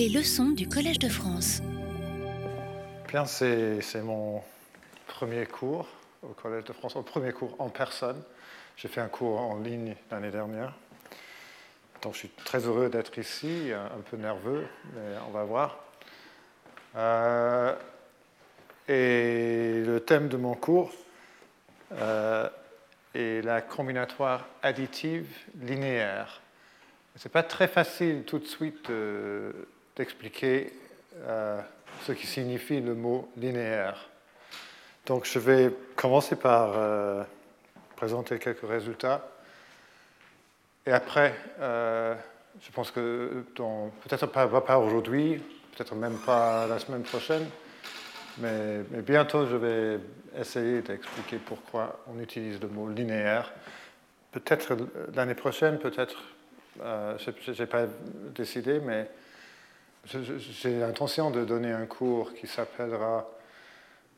Les leçons du Collège de France. Bien, c'est mon premier cours au Collège de France, mon premier cours en personne. J'ai fait un cours en ligne l'année dernière. Donc je suis très heureux d'être ici, un peu nerveux, mais on va voir. Euh, et le thème de mon cours euh, est la combinatoire additive linéaire. Ce n'est pas très facile tout de suite euh, d'expliquer euh, ce qui signifie le mot linéaire. Donc je vais commencer par euh, présenter quelques résultats. Et après, euh, je pense que peut-être pas, pas aujourd'hui, peut-être même pas la semaine prochaine, mais, bientôt je vais essayer d'expliquer pourquoi on utilise le mot linéaire. Peut-être l'année prochaine, peut-être, euh, je n'ai pas décidé, mais j'ai l'intention de donner un cours qui s'appellera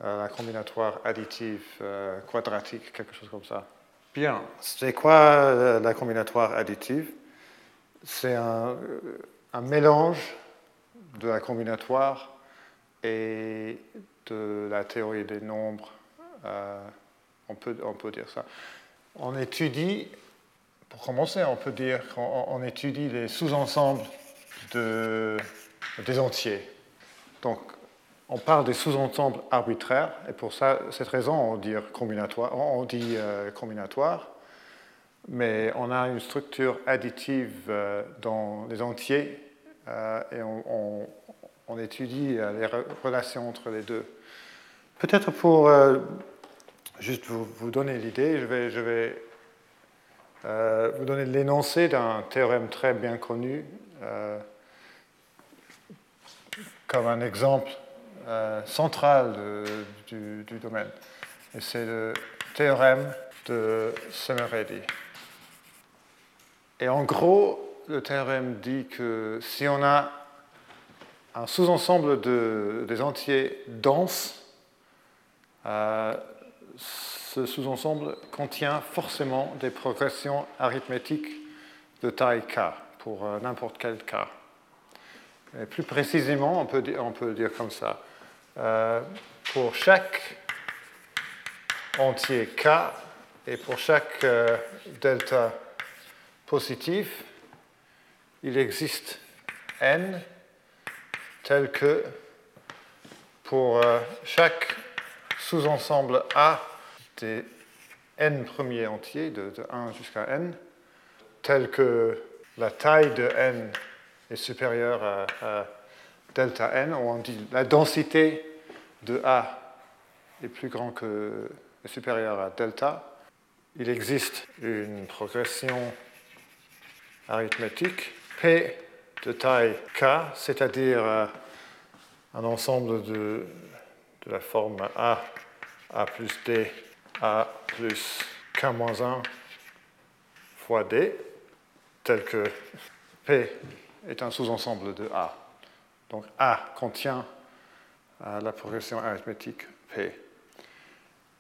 euh, la combinatoire additive euh, quadratique, quelque chose comme ça. Bien, c'est quoi euh, la combinatoire additive? C'est un, un mélange de la combinatoire et de la théorie des nombres. euh, on, peut, on peut dire ça. On étudie, pour commencer, on peut dire qu'on on étudie les sous-ensembles de- des entiers. Donc, on parle des sous-ensembles arbitraires, et pour ça, cette raison, on dit combinatoire, on dit, euh, combinatoire, mais on a une structure additive euh, dans les entiers, euh, et on, étudie les re- relations entre les deux. Peut-être pour juste vous, donner l'idée, je vais, je vais vous donner l'énoncé d'un théorème très bien connu, comme un exemple euh, central du, domaine. Et c'est le théorème de Semeredi. Et en gros, le théorème dit que si on a un sous-ensemble de, des entiers denses, euh, ce sous-ensemble contient forcément des progressions arithmétiques de taille k pour euh, n'importe quel k. Plus précisément, on peut on peut dire comme ça. Euh, pour chaque entier k et pour chaque euh, delta positif, il existe n tel que pour euh, chaque sous-ensemble A des n premiers entiers, de, de 1 jusqu'à n, tel que la taille de n est supérieure à, delta n, ou on dit la densité de A est plus grand que est supérieure à delta, il existe une progression arithmétique P de taille K, c'est-à-dire euh, un ensemble de, de la forme A, A plus D, A plus K-1 fois D, tel que P est un sous-ensemble de A. Donc A contient euh, la progression arithmétique P.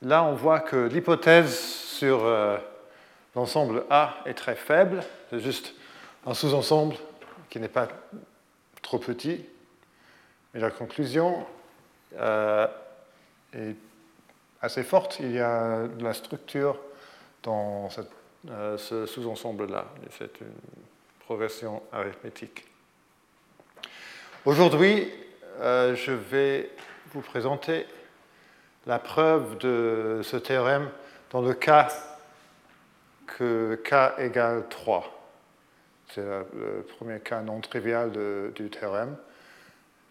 Là, on voit que l'hypothèse sur euh, l'ensemble A est très faible. C'est juste un sous-ensemble qui n'est pas trop petit. Mais la conclusion euh, est assez forte. Il y a de la structure dans ce sous-ensemble-là. C'est une progression arithmétique. Aujourd'hui, euh, je vais vous présenter la preuve de ce théorème dans le cas que k égale 3. C'est le premier cas non trivial du théorème.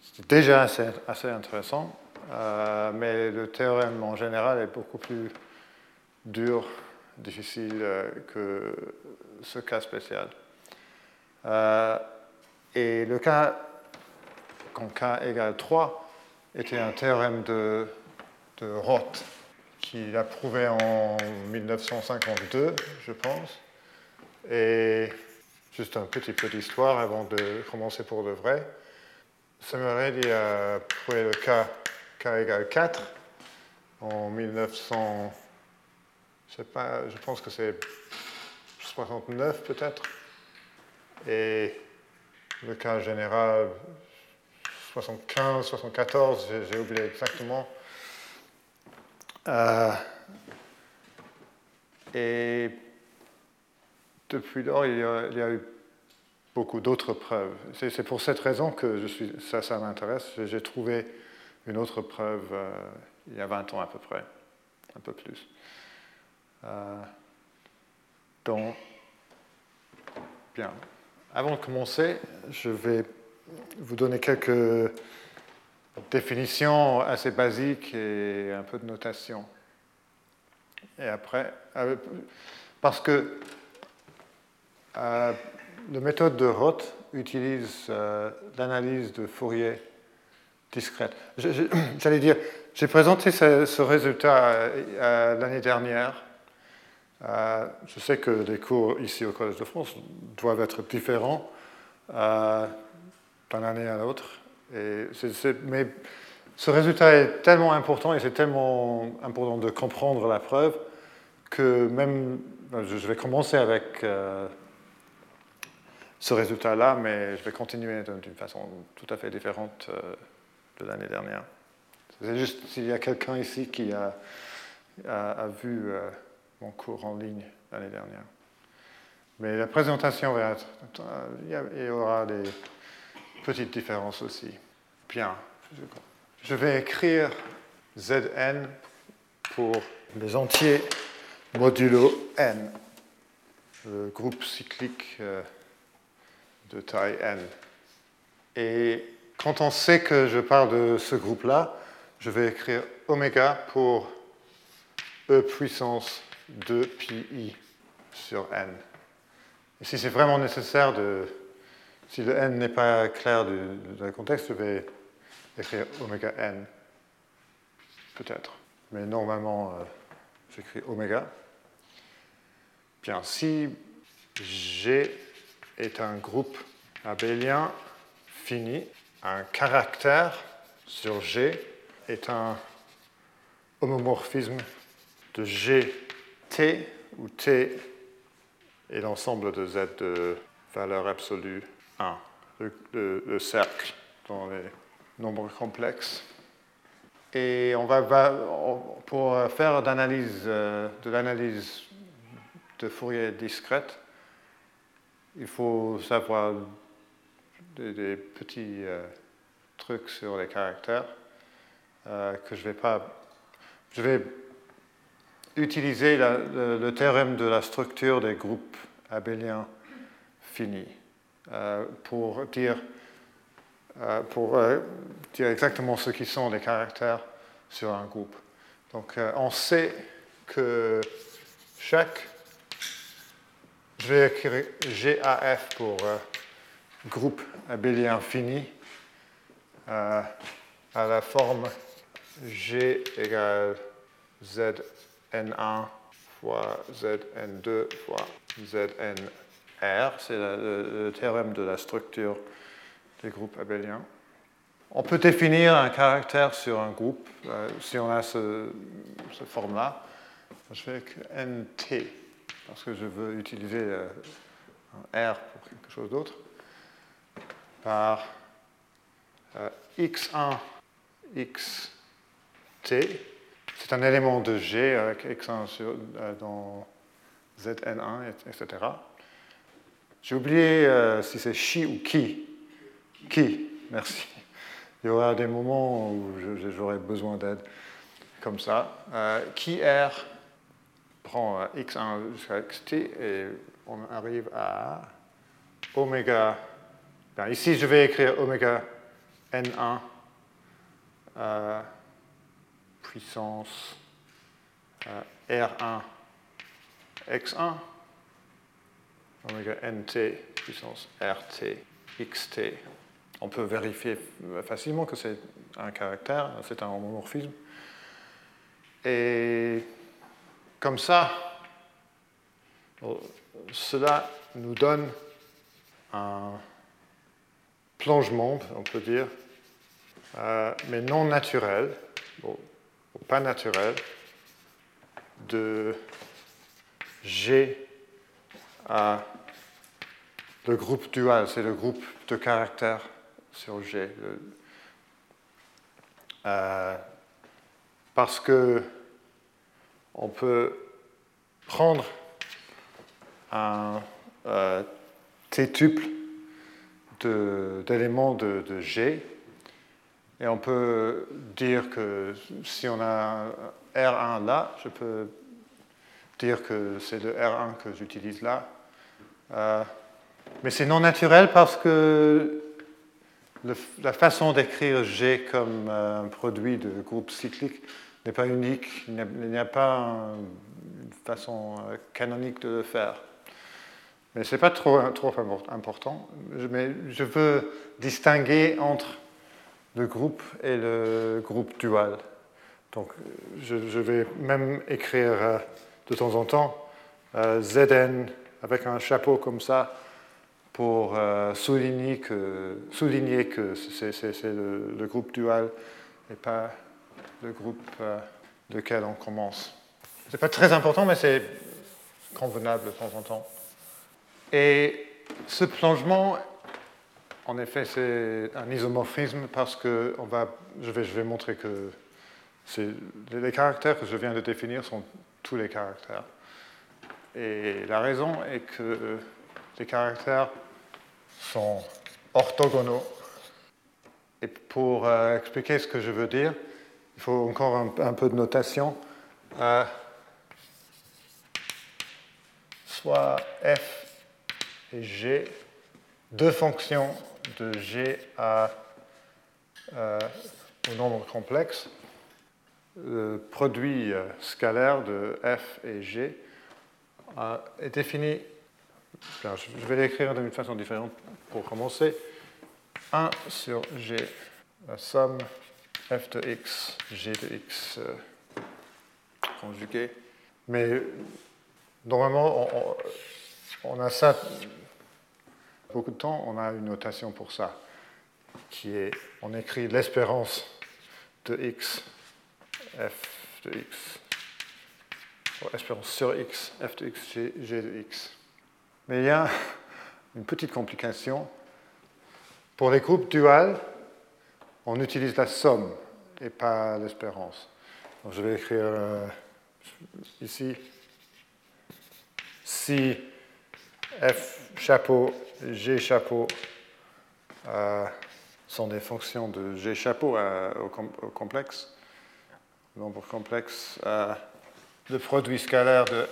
C'est déjà assez, assez intéressant, euh, mais le théorème en général est beaucoup plus dur, difficile euh, que ce cas spécial. Euh, et le cas, quand k égale 3, était un théorème de, Roth, qu'il a prouvé en 1952, je pense. Et juste un petit peu d'histoire avant de commencer pour de vrai. Semeredi a prouvé le cas k égale 4 en 1900, je, sais pas, je pense que c'est 69 peut-être. Et le cas général, 75, 74, j'ai oublié exactement. Euh, et depuis lors, il y a, eu beaucoup d'autres preuves. C'est pour cette raison que ça m'intéresse. J'ai trouvé une autre preuve euh, il y a 20 ans à peu près, un peu plus. Euh, donc, bien. Avant de commencer, je vais vous donner quelques définitions assez basiques et un peu de notation. Et après, euh, parce que euh, la méthode de Roth utilise euh, l'analyse de Fourier discrète. J'allais dire, j'ai présenté ce, résultat l'année dernière. Je sais que les cours ici au Collège de France doivent être différents d'une année à l'autre. mais ce résultat est tellement important et c'est tellement important de comprendre la preuve que même, je vais commencer avec euh, ce résultat-là, mais je vais continuer d'une façon tout à fait différente euh, de l'année dernière. C'est juste s'il y a quelqu'un ici qui a, vu euh, mon cours en ligne l'année dernière. Mais la présentation va être, il y aura des petites différences aussi. Bien, je vais écrire Zn pour les entiers modulo n, le groupe cyclique euh, de taille n. Et quand on sait que je parle de ce groupe-là, je vais écrire oméga pour e puissance 2 pi sur n. Si c'est vraiment nécessaire de... Si le n n'est pas clair du, le contexte, je vais écrire oméga n, peut-être. Mais normalement, euh, j'écris oméga. Bien, si G est un groupe abélien fini, un caractère sur G est un homomorphisme de GT, où T est l'ensemble de Z de valeur absolue 1, le, cercle dans les nombres complexes. Et on va, pour faire euh, de l'analyse de Fourier discrète, il faut savoir des, petits euh, trucs sur les caractères euh, que je vais pas. Je vais utiliser le, théorème de la structure des groupes abéliens finis euh, pour dire pour dire exactement ce qui sont les caractères sur un groupe. Donc on sait que chaque GAF pour euh, groupe abélien fini euh, à la forme G égale Zn1 fois Zn2 fois Znr. C'est le, théorème de la structure des groupes abéliens. On peut définir un caractère sur un groupe euh, si on a ce, ce forme-là. Je fais NT parce que je veux utiliser euh, un R pour quelque chose d'autre, par euh, x1, xt, c'est un élément de G avec x1 sur, euh, dans Zn1, etc. J'ai oublié si c'est chi ou qui. Qui, merci. Il y aura des moments où j'aurai besoin d'aide comme ça. qui R prend x1 jusqu'à xt et on arrive à oméga. Ben, ici, je vais écrire oméga n1 euh, puissance euh, r1 x1 oméga nt puissance rt xt. On peut vérifier facilement que c'est un caractère, c'est un homomorphisme. Et comme ça, cela nous donne un plongement, on peut dire, euh, mais non naturel, ou pas naturel, de G à le groupe dual, c'est le groupe de caractères sur G. euh, parce que on peut prendre un euh, t-tuple d'éléments de, G et on peut dire que si on a R1 là, je peux dire que c'est le R1 que j'utilise là. Euh, mais c'est non naturel parce que la façon d'écrire G comme euh, un produit de groupe cyclique n'est pas unique. Il n'y a, pas une façon euh, canonique de le faire. Mais ce n'est pas trop, trop important. Mais je veux distinguer entre le groupe et le groupe dual. Donc je, vais même écrire euh, de temps en temps Zn avec un chapeau comme ça pour euh, souligner que, c'est, le, groupe dual et pas le groupe euh, lequel on commence. Ce n'est pas très important, mais c'est convenable de temps en temps. Et ce plongement, en effet, c'est un isomorphisme parce que on va, je, vais, montrer que les caractères que je viens de définir sont tous les caractères. Et la raison est que les caractères sont orthogonaux. Et pour euh, expliquer ce que je veux dire, il faut encore un, peu de notation. Euh, soit f et g, deux fonctions de g à, euh, au nombre complexe, le produit scalaire de f et g est défini je vais l'écrire d'une façon différente pour commencer. 1 sur g, la somme f de x, g de x euh, conjugué. Mais normalement, on, a ça, beaucoup de temps, on a une notation pour ça, qui est, on écrit l'espérance de x, f de x, espérance sur x, f de x, g de x. Mais il y a une petite complication. Pour les groupes duals, on utilise la somme et pas l'espérance. Donc je vais écrire euh, ici si f chapeau, g chapeau euh, sont des fonctions de g chapeau euh, au, complexe, nombre complexe, le produit scalaire de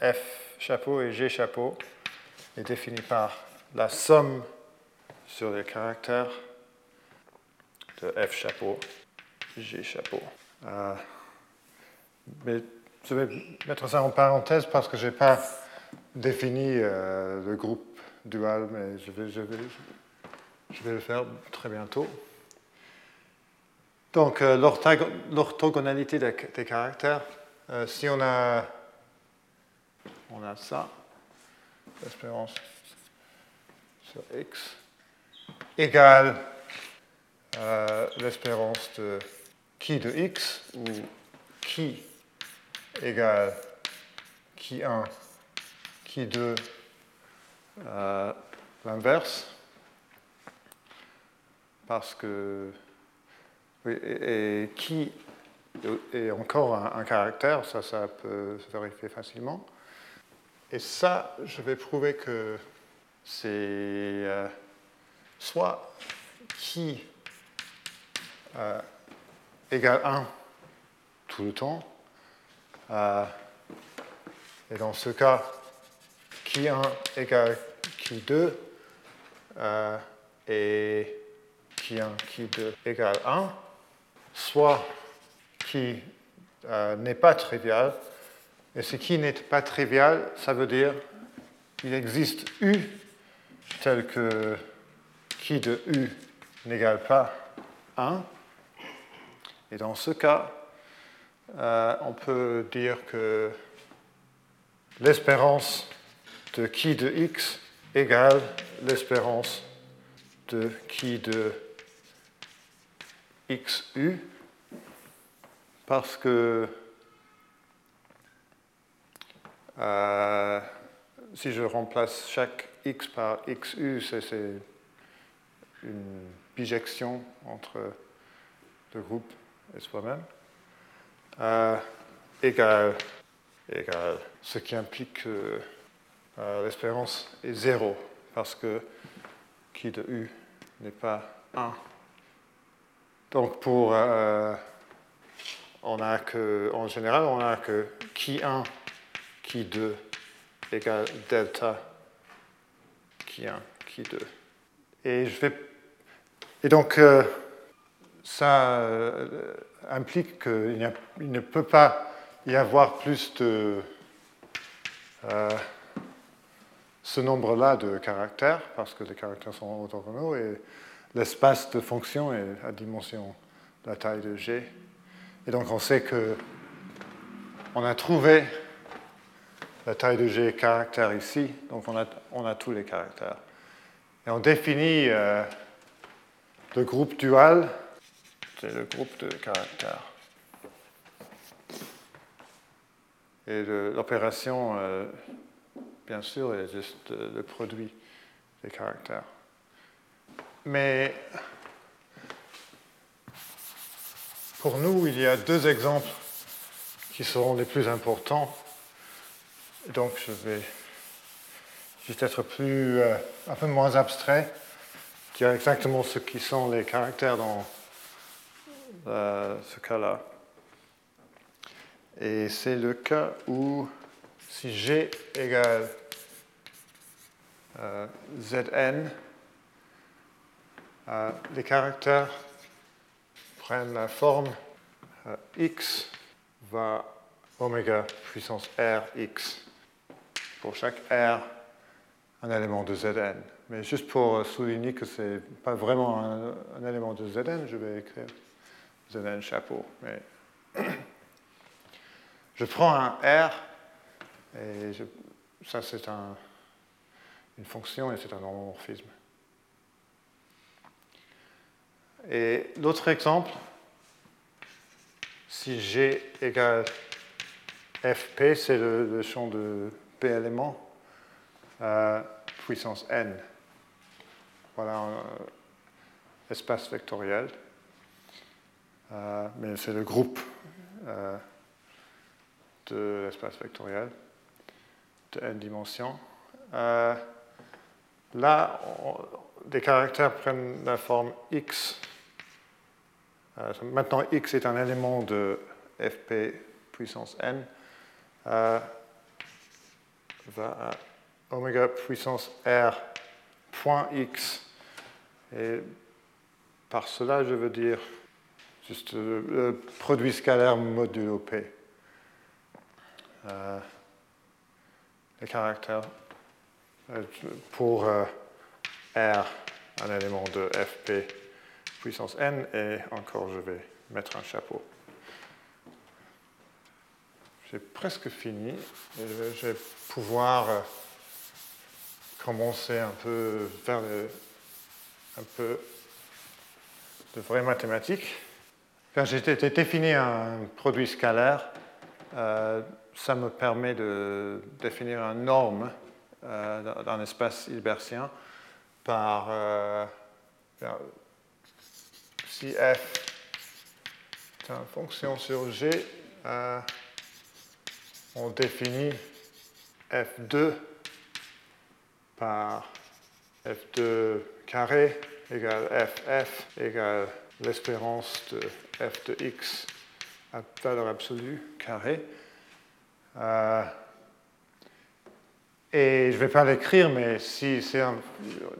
f chapeau et g chapeau est défini par la somme sur les caractères de F chapeau, G chapeau. Euh, mais je vais mettre ça en parenthèse parce que je n'ai pas défini euh, le groupe dual, mais je vais, je, vais, je vais, le faire très bientôt. Donc, euh, l'orthogonalité des, caractères, si on a, on a ça, l'espérance sur x égale euh, l'espérance de qui de x ou qui égale qui 1, qui 2, euh, l'inverse, parce que et, qui est encore un, caractère, ça, ça peut se vérifier facilement. Et ça, je vais prouver que c'est euh, soit qui euh, égale 1 tout le temps, euh, et dans ce cas, qui 1 égale qui 2, et qui 1, qui 2 égale 1, soit qui n'est pas trivial, et ce qui n'est pas trivial, ça veut dire qu'il existe U tel que qui de U n'égale pas 1. Et dans ce cas, euh, on peut dire que l'espérance de qui de x égale l'espérance de qui de xu, parce que euh, si je remplace chaque x par xu, c'est une bijection entre deux groupes. et soi-même, euh, égale, ce qui implique que euh, l'espérance est zéro, parce que qui de U n'est pas 1. Donc pour, euh, on a que, en général, on a que qui 1, qui 2 égale delta qui 1, qui 2. Et, je vais, et donc, euh, ça implique qu'il ne peut pas y avoir plus de ce nombre-là de caractères, parce que les caractères sont orthogonaux, et l'espace de fonction est à dimension de la taille de G. Et donc on sait que on a trouvé la taille de G caractère ici, donc on a, on a tous les caractères. Et on définit euh, le groupe dual, c'est le groupe de caractères. Et l'opération, euh, bien sûr, est juste le produit des caractères. Mais pour nous, il y a deux exemples qui seront les plus importants. Donc je vais juste être plus, euh, un peu moins abstrait, dire exactement ce qui sont les caractères dans euh, ce cas-là. Et c'est le cas où si G égale Zn, euh, les caractères prennent la forme euh, x va oméga puissance r x. Pour chaque r, un élément de Zn. Mais juste pour souligner que ce n'est pas vraiment un, élément de Zn, je vais écrire Zn chapeau. Je prends un R, et ça c'est une fonction et c'est un homomorphisme. Et l'autre exemple, si G égale Fp, c'est le, champ de P éléments, euh, puissance n. Voilà un euh, espace vectoriel. Euh, mais c'est le groupe de l'espace vectoriel de n dimensions. Là, des caractères prennent la forme x euh, maintenant, x est un élément de fp puissance n, euh, va à puissance r point x. Et par cela, je veux dire juste le, produit scalaire modulo p. Euh, les caractères pour R, un élément de fp puissance n, et encore je vais mettre un chapeau. J'ai presque fini, et je vais pouvoir euh, commencer un peu vers un peu de vraies mathématiques. J'ai défini un produit scalaire, euh, ça me permet de définir une norme euh, d'un espace hilbertien par si f est une fonction sur g, euh, on définit f2 par f2 carré égale ff égale l'espérance de f de x à valeur absolue carré. Et je ne vais pas l'écrire, mais si c'est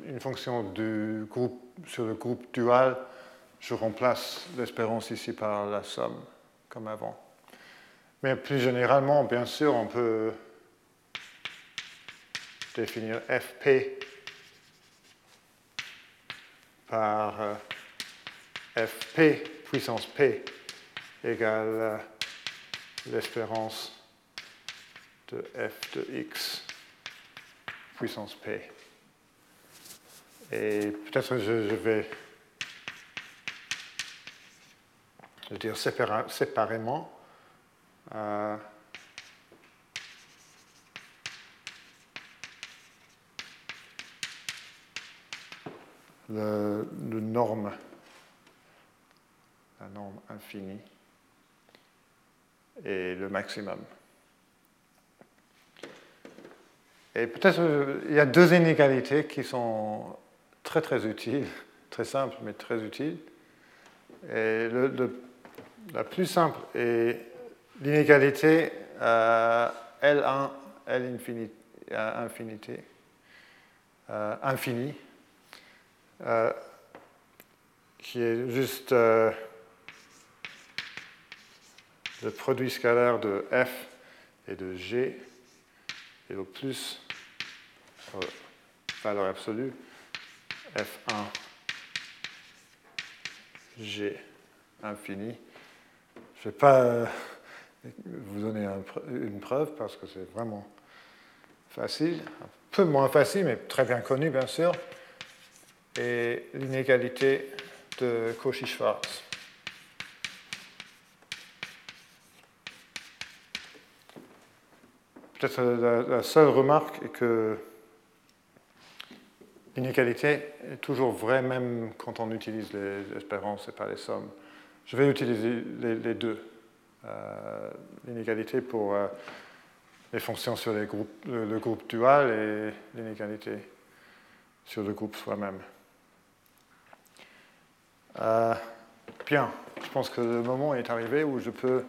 une fonction du groupe, sur le groupe dual, je remplace l'espérance ici par la somme, comme avant. Mais plus généralement, bien sûr, on peut définir fp par euh, fp puissance p égale euh, l'espérance de f de x puissance p. Et peut-être je, je vais dire séparément. Euh, le, norme la norme infinie, et le maximum. Et peut-être euh, il y a deux inégalités qui sont très très utiles, très simples mais très utiles. Et la plus simple est l'inégalité L1, L infinité, euh, infini, euh, qui est juste le produit scalaire de f et de g et au plus euh, valeur absolue f1 g infini. Je ne vais pas euh, vous donner une preuve parce que c'est vraiment facile, un peu moins facile, mais très bien connu, bien sûr, et l'inégalité de Cauchy-Schwarz. Peut-être la, seule remarque est que l'inégalité est toujours vraie même quand on utilise les espérances et pas les sommes. Je vais utiliser les, deux. Euh, l'inégalité pour euh, les fonctions sur le, groupe dual et l'inégalité sur le groupe soi-même. Euh, bien, je pense que le moment est arrivé où je peux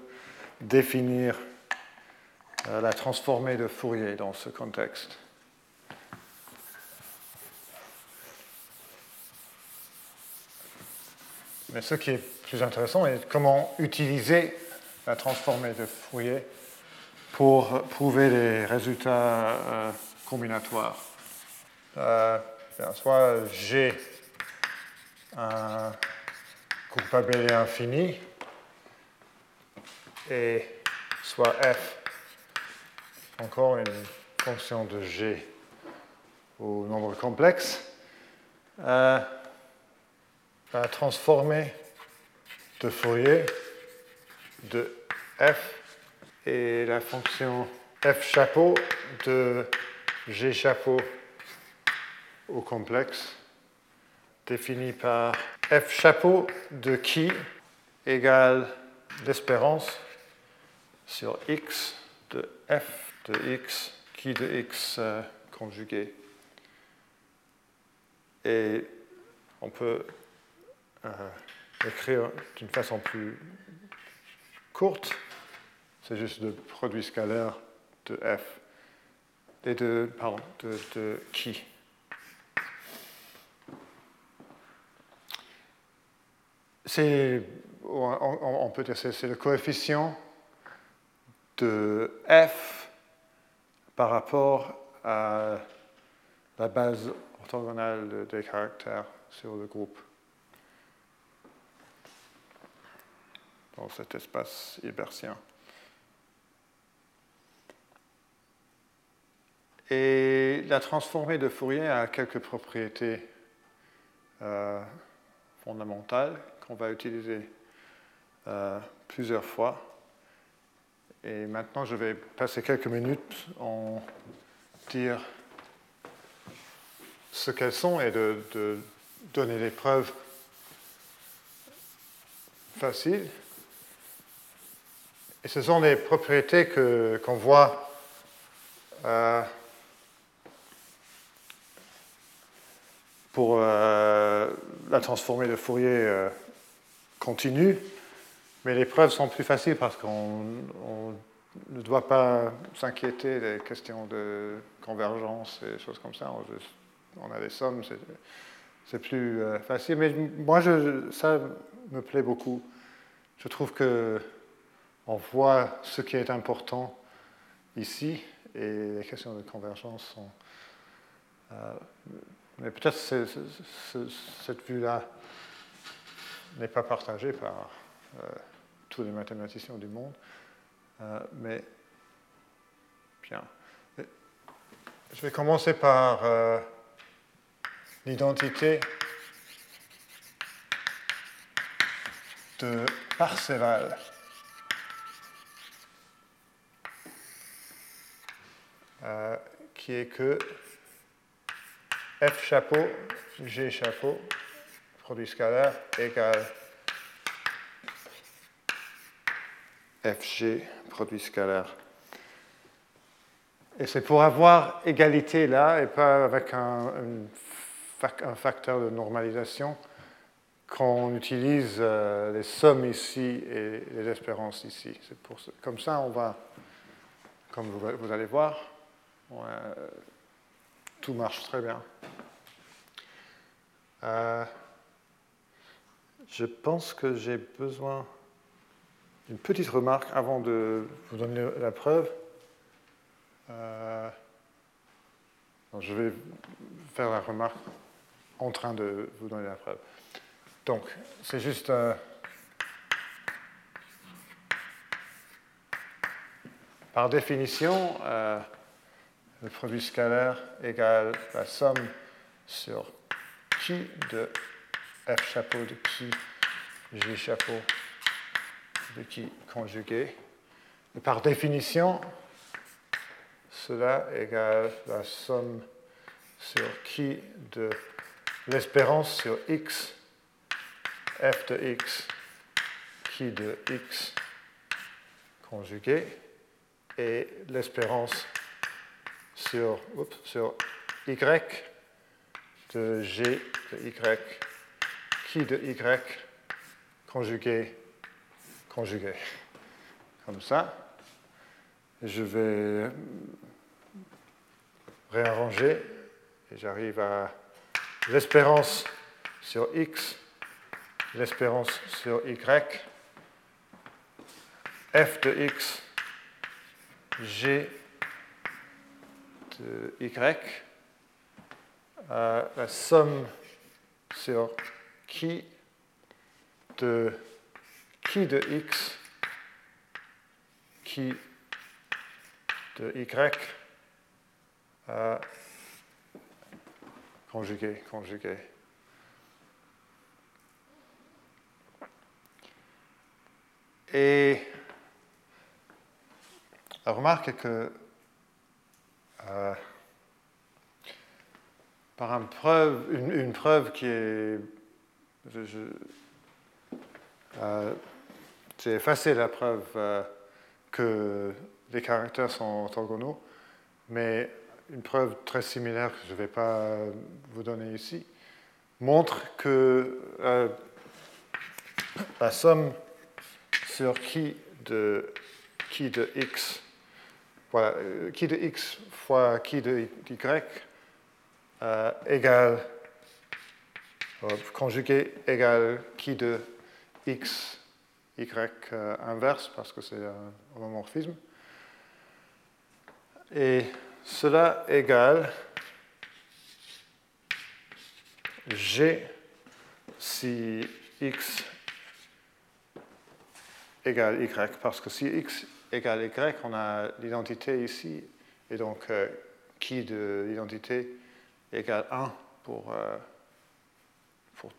définir la transformée de Fourier dans ce contexte. Mais ce qui est plus intéressant est comment utiliser la transformée de Fourier pour prouver les résultats euh, combinatoires. Euh, soit j'ai un groupe abélien infini et soit f encore une fonction de G au nombre complexe, euh, transformer de Fourier de f et la fonction f chapeau de g chapeau au complexe définie par f chapeau de qui égale l'espérance sur x de f de x, qui de x euh, conjugué. Et on peut euh, écrire d'une façon plus courte, c'est juste le produit scalaire de f et de, pardon, de, qui. C'est, on, peut dire, c'est le coefficient de f par rapport à la base orthogonale des caractères sur le groupe. Dans cet espace hilbertien. Et la transformée de Fourier a quelques propriétés euh, fondamentales qu'on va utiliser euh, plusieurs fois. Et maintenant, je vais passer quelques minutes en dire ce qu'elles sont et de, donner des preuves faciles. Et ce sont des propriétés qu'on voit euh, pour euh, la transformée de Fourier euh, continue. Mais les preuves sont plus faciles parce qu'on ne doit pas s'inquiéter des questions de convergence et choses comme ça. On, a des sommes, c'est plus euh, facile. Mais moi, ça me plaît beaucoup. Je trouve que on voit ce qui est important ici et les questions de convergence sont. Euh, mais peut-être cette vue-là n'est pas partagée par. Euh, tous les mathématiciens du monde. Euh, mais bien. Je vais commencer par euh, l'identité de Parseval. Euh, qui est que f chapeau, g chapeau, produit scalaire égale fg, produit scalaire. Et c'est pour avoir égalité là et pas avec un, facteur de normalisation qu'on utilise euh, les sommes ici et les espérances ici. Pour comme ça, on va, comme vous, allez voir, tout marche très bien. Euh, je pense que j'ai besoin d'une petite remarque avant de vous donner la preuve. Euh, je vais faire la remarque en train de vous donner la preuve. Donc, c'est juste... Euh, par définition, euh, le produit scalaire égale la somme sur qui de f chapeau de qui g chapeau de qui conjugué. Et par définition, cela égale la somme sur qui de l'espérance sur x, f de x, qui de x conjugué, et l'espérance sur, sur y de g de y, qui de y conjugué, conjugué. Comme ça. Je vais réarranger et j'arrive à l'espérance sur x, l'espérance sur y, f de x, g de y, euh, la somme sur qui de qui de x, qui de y, euh, conjugué, conjugué. Et la remarque que euh, par une preuve, une, preuve qui est. Euh, j'ai effacé la preuve euh, que les caractères sont orthogonaux, mais une preuve très similaire que je ne vais pas vous donner ici montre que euh, la somme sur qui de, qui de x, euh, qui de x fois qui de y euh, égale, conjugué égale qui de x, y inverse, parce que c'est un homomorphisme. Et cela égale G si x égale y, parce que si x égale y, on a l'identité ici, et donc euh, qui de l'identité égale 1 pour, euh, pour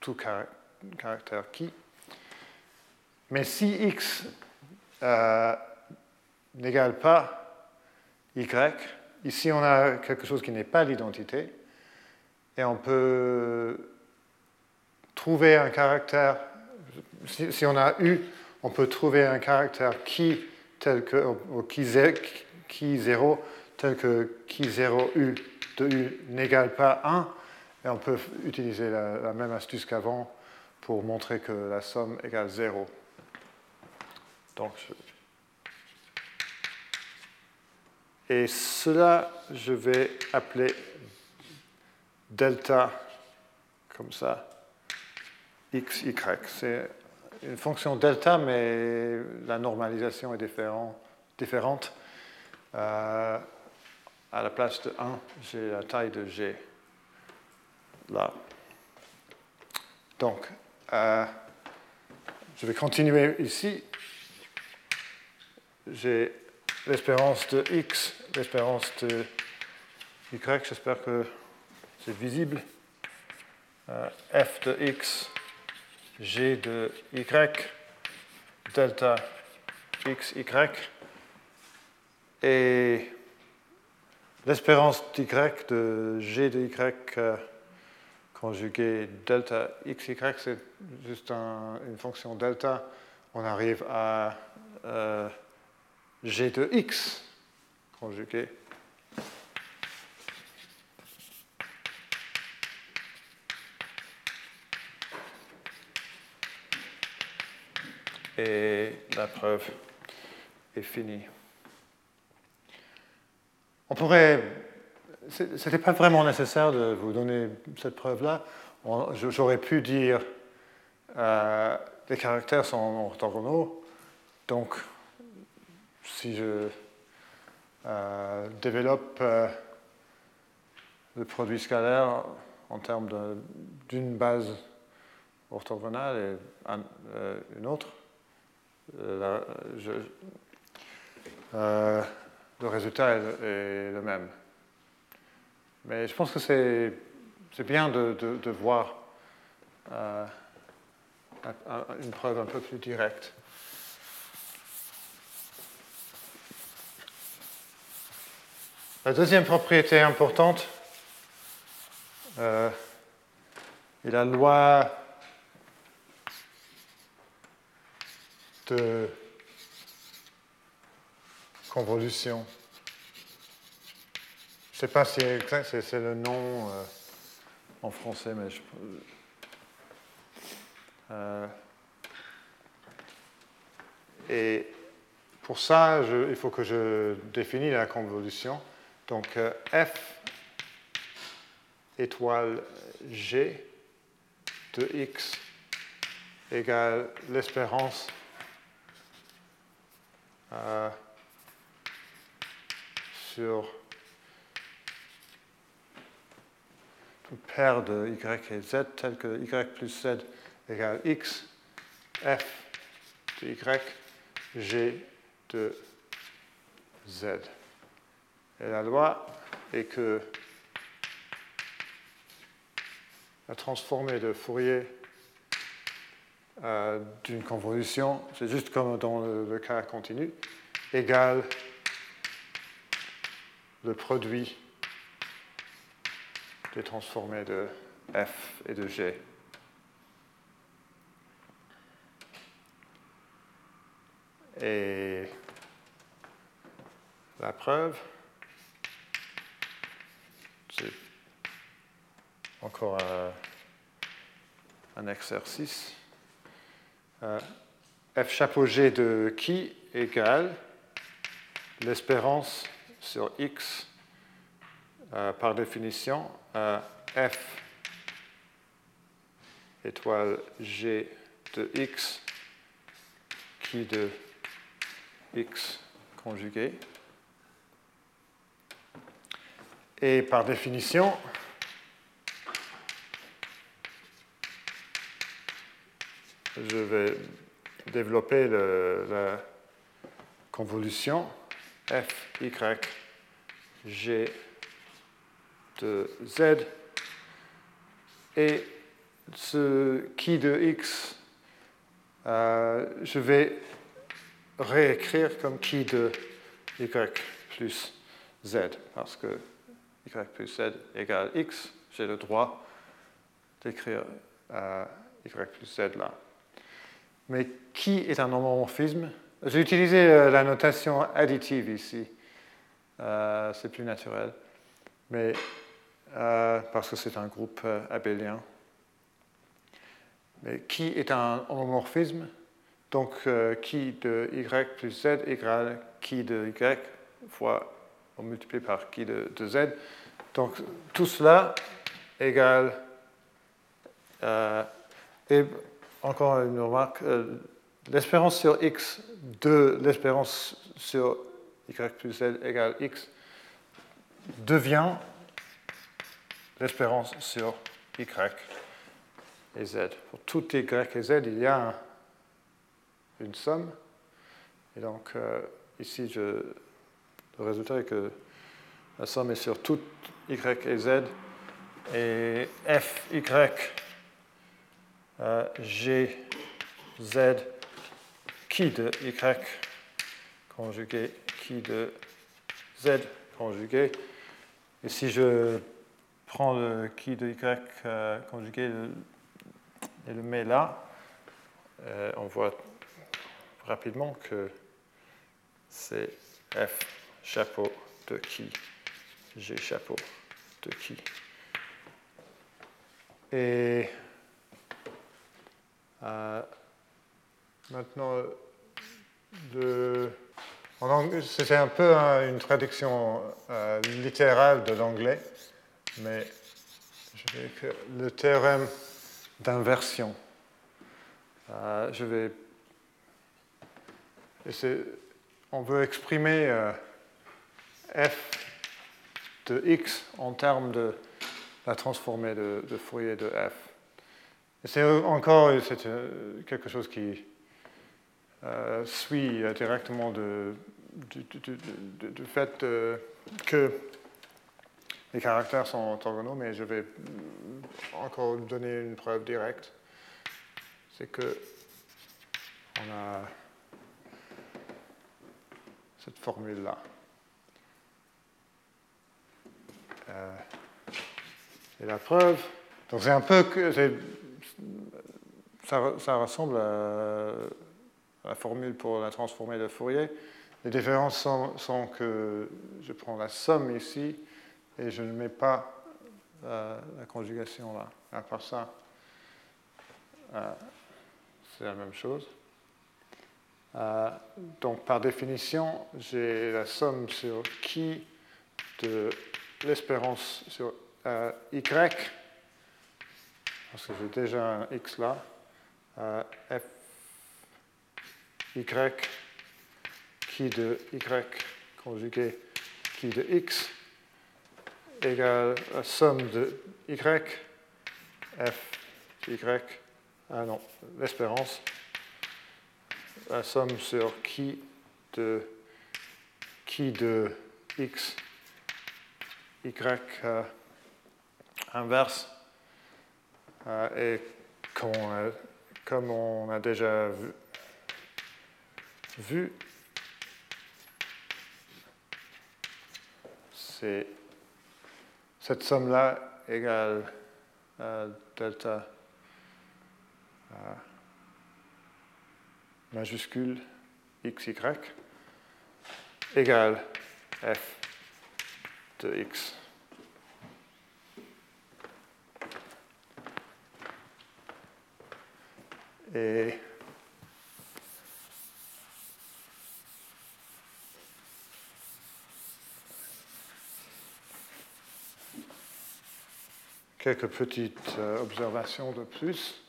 tout caractère qui? Mais si x euh, n'égale pas y. Ici, on a quelque chose qui n'est pas l'identité. Et on peut trouver un caractère, si, on a U, on peut trouver un caractère qui tel que, qui, 0, tel que qui 0 U de U n'égale pas 1. Et on peut utiliser la, la même astuce qu'avant pour montrer que la somme égale 0. Donc, Et cela, je vais appeler delta, comme ça, x, y. C'est une fonction delta, mais la normalisation est différente. Euh, à la place de 1, j'ai la taille de g, là. Donc, euh, je vais continuer ici. J'ai l'espérance de x, l'espérance de y, j'espère que c'est visible. Euh, f de x, g de y, delta x, y. Et l'espérance d'y de g de y euh, conjugué delta x, y, c'est juste une fonction delta on arrive à euh, G de X conjugué. Et la preuve est finie. On pourrait. Ce n'était pas vraiment nécessaire de vous donner cette preuve-là. J'aurais pu dire euh, les caractères sont orthogonaux, donc si je euh, développe euh, le produit scalaire en termes d'une base orthogonale et euh, une autre, le résultat est, le même. Mais je pense que c'est bien de, de voir une preuve un peu plus directe. La deuxième propriété importante euh, est la loi de convolution. Je ne sais pas si c'est le nom euh, en français, mais je, euh, et pour ça, il faut que je définisse la convolution. Donc euh, f étoile g de x égale l'espérance euh, sur toute paire de y et z telle que y plus z égale x f de y g de z. Et la loi est que la transformée de Fourier d'une convolution, c'est juste comme dans le, cas continu, égale le produit des transformées de f et de g. Et la preuve, c'est encore un, exercice. Euh, f chapeau g de qui égale l'espérance sur x euh, par définition f étoile g de x qui de x conjugué Et par définition, je vais développer la convolution f, y, g de z. Et ce qui de x, euh, je vais réécrire comme qui de y plus z. Parce que y plus z égale x, j'ai le droit d'écrire euh, y plus z là. Mais qui est un homomorphisme J'ai utilisé euh, la notation additive ici. Euh, c'est plus naturel. Mais parce que c'est un groupe abélien. Mais qui est un homomorphisme Donc, qui de y plus z égale qui de y fois on multiplie par qui de, z. Donc tout cela égale, euh, et encore une remarque, euh, l'espérance sur x de l'espérance sur y plus z égale x devient l'espérance sur y et z. Pour tout y et z, il y a une somme. Et donc euh, ici, je le résultat est que la somme est sur toutes y et z et f, y, euh, g, z, qui de y conjugué, qui de z conjugué. Et si je prends le qui de y euh, conjugué et le mets là, euh, on voit rapidement que c'est F chapeau de qui? G chapeau de qui? Et euh, maintenant, c'est un peu une traduction euh, littérale de l'anglais, mais le théorème d'inversion. Euh, je vais. On veut exprimer f de x en termes de la transformée de, Fourier de f. C'est encore c'est, quelque chose qui suit directement de, du, fait que les caractères sont orthogonaux, mais je vais encore donner une preuve directe. C'est que on a cette formule-là. Euh, et la preuve, donc c'est un peu que ça, ressemble à, la formule pour la transformée de Fourier. Les différences sont que je prends la somme ici et je ne mets pas euh, la conjugation là. À part ça, euh, c'est la même chose. Euh, donc par définition, j'ai la somme sur qui de l'espérance sur y, parce que j'ai déjà un x là, f y qui de y conjugué qui de x égale la somme de y, f y, ah non, l'espérance, la somme sur qui de, qui de x, y euh, inverse, euh, et comme on a déjà vu, vu c'est cette somme-là égale à delta majuscule xy égale f de x. Et quelques petites euh, observations de plus.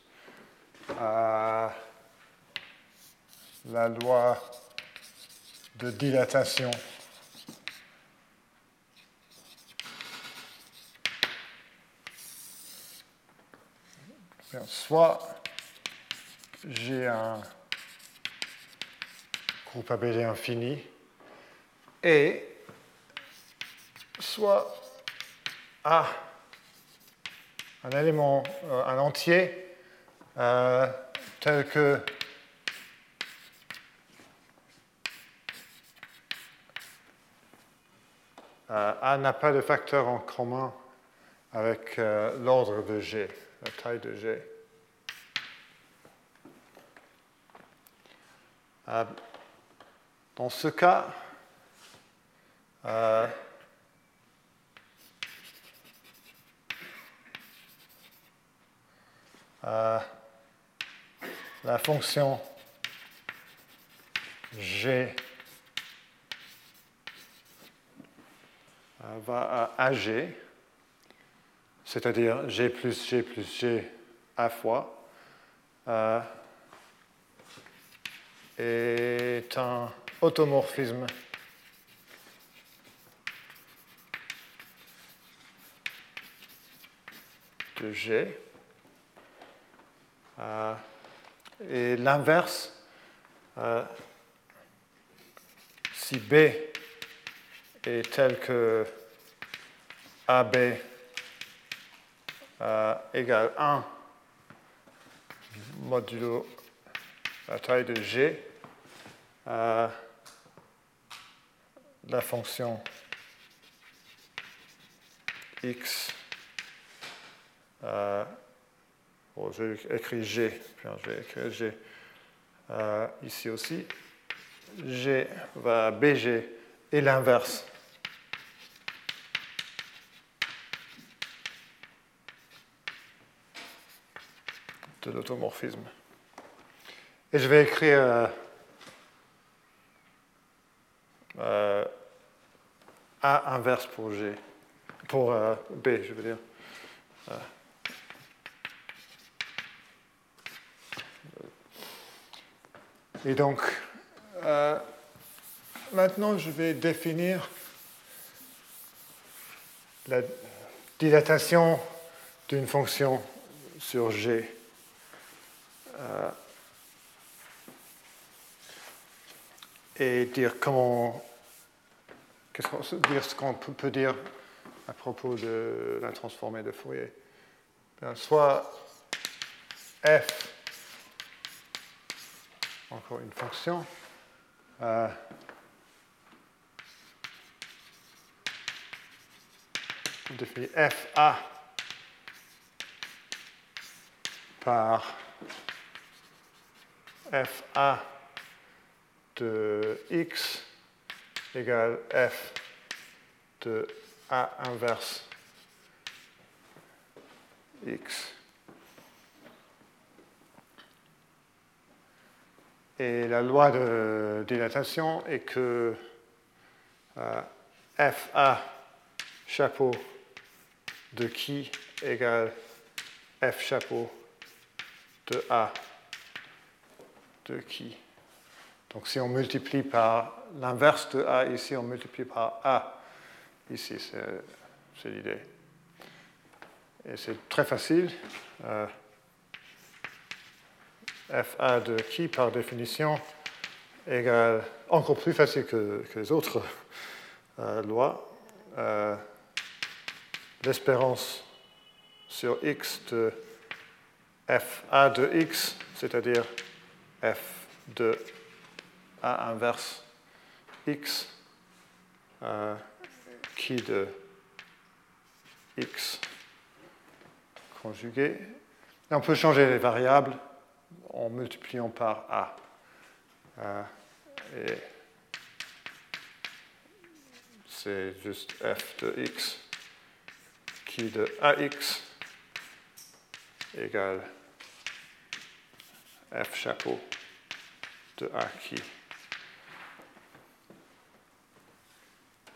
à la loi de dilatation soit j'ai un groupe abélé infini et soit A un élément, euh, un entier, euh, tel que euh, A n'a pas de facteur en commun avec l'ordre de G, la taille de G. dans ce cas, la fonction g va à AG, c'est-à-dire g plus g plus g à fois, euh, est un automorphisme de G. Euh, et l'inverse, euh, si B est tel que AB euh, égale 1 modulo la taille de G, euh, la fonction x Bon, j'ai écrit G, puis je vais écrire G euh, ici aussi, G va BG et l'inverse. De l'automorphisme. Et je vais écrire euh, euh, A inverse pour G, pour euh, B, je veux dire. Et donc, maintenant, je vais définir la dilatation d'une fonction sur G. et dire comment, dire ce qu'on peut dire à propos de la transformée de Fourier. soit f, encore une fonction, euh, on définit fa par fa de x égale f de A inverse x. Et la loi de dilatation est que euh, FA chapeau de qui égale F chapeau de A de qui. Donc si on multiplie par l'inverse de A ici, on multiplie par A ici, c'est l'idée. Et c'est très facile. Euh, FA de qui, par définition, égale encore plus facile que, les autres euh, lois. Euh, l'espérance sur x de FA de x, c'est-à-dire f de a inverse x euh, qui de x conjugué. On peut changer les variables en multipliant par a. Euh, et c'est juste f de x qui de ax égale f chapeau de a qui.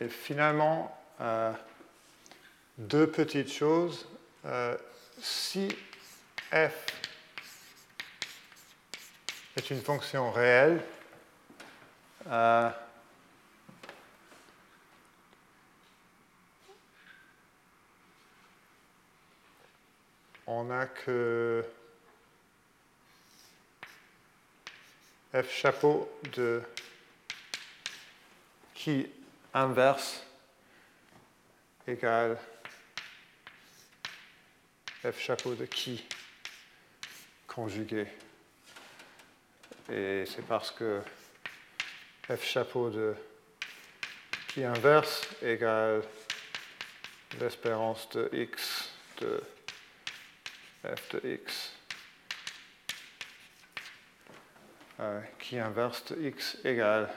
Et finalement, euh, deux petites choses. Euh, si f est une fonction réelle, euh, on n'a que f chapeau de qui inverse égale f chapeau de qui conjugué. Et c'est parce que f chapeau de qui inverse égale l'espérance de x de f de x euh, qui inverse de x égale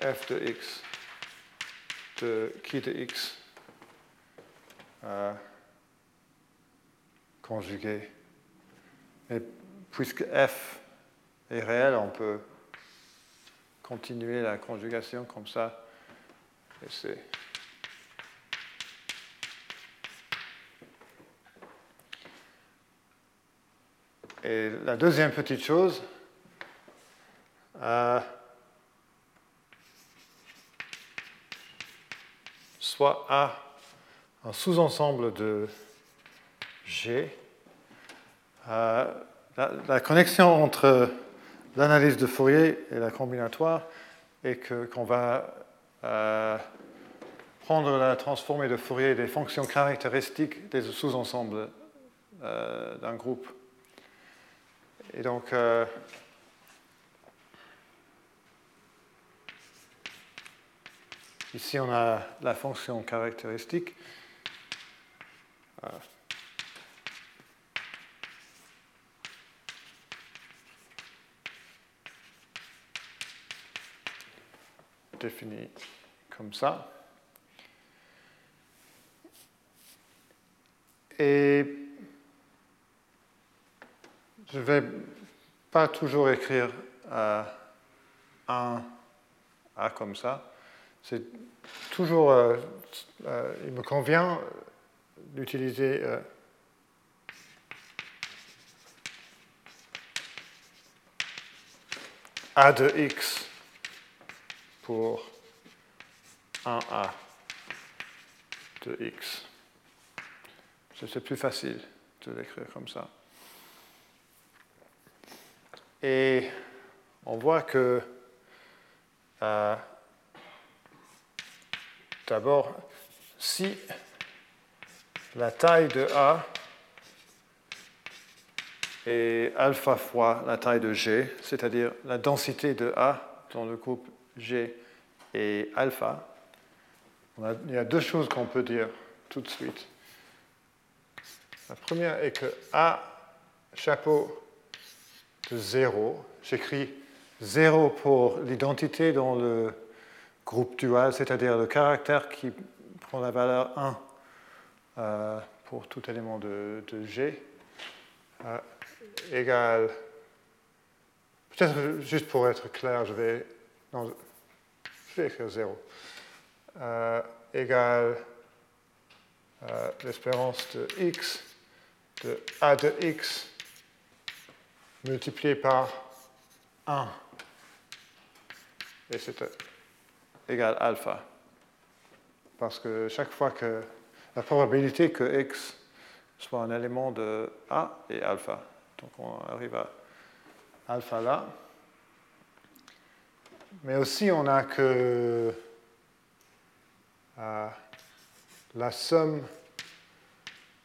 f de x de qui de x euh, conjugué. Et puisque f est réel, on peut continuer la conjugation comme ça. Et c'est Et la deuxième petite chose, euh, soit A un sous-ensemble de G. Euh, la, connexion entre l'analyse de Fourier et la combinatoire est qu'on va euh, prendre la transformée de Fourier des fonctions caractéristiques des sous-ensembles euh, d'un groupe. Et donc, Ici, on a la fonction caractéristique. Euh, Définie comme ça. Et je ne vais pas toujours écrire euh, un A comme ça. C'est toujours, euh, euh, il me convient d'utiliser euh, A de x pour un A de x. C'est plus facile de l'écrire comme ça. Et on voit que d'abord, si la taille de A est alpha fois la taille de G, c'est-à-dire la densité de A dans le groupe G est alpha, il y a deux choses qu'on peut dire tout de suite. La première est que A chapeau de 0, j'écris 0 pour l'identité dans le groupe dual, c'est-à-dire le caractère qui prend la valeur 1 euh, pour tout élément de, G, euh, égale, peut-être juste pour être clair, je vais, je vais écrire 0, euh, égale l'espérance de x de a de x multiplié par 1. Et c'est égal alpha. Parce que chaque fois que la probabilité que x soit un élément de A est alpha. Donc on arrive à alpha là. Mais aussi on a que euh, la somme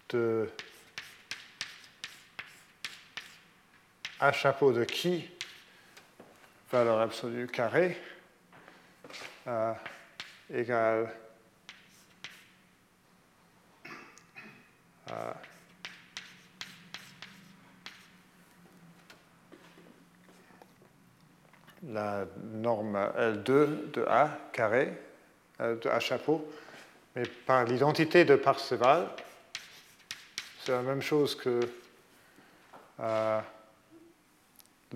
de A chapeau de qui, valeur absolue carré, euh, égale euh, la norme L2 de A carré, euh, de A chapeau, mais par l'identité de Parseval, c'est la même chose que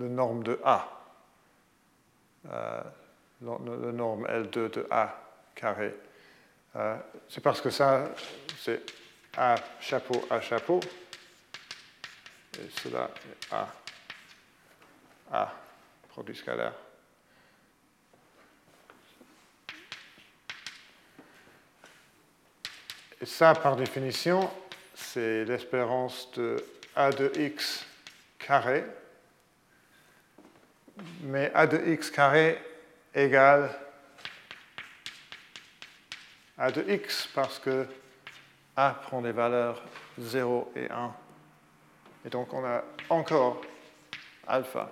le norme de A, euh, le, norme L2 de A carré. Euh, c'est parce que ça, c'est A chapeau, A chapeau, et cela est A, A, produit scalaire. Et ça, par définition, c'est l'espérance de A de x carré mais a de x carré égale a de x parce que a prend des valeurs 0 et 1. Et donc on a encore alpha.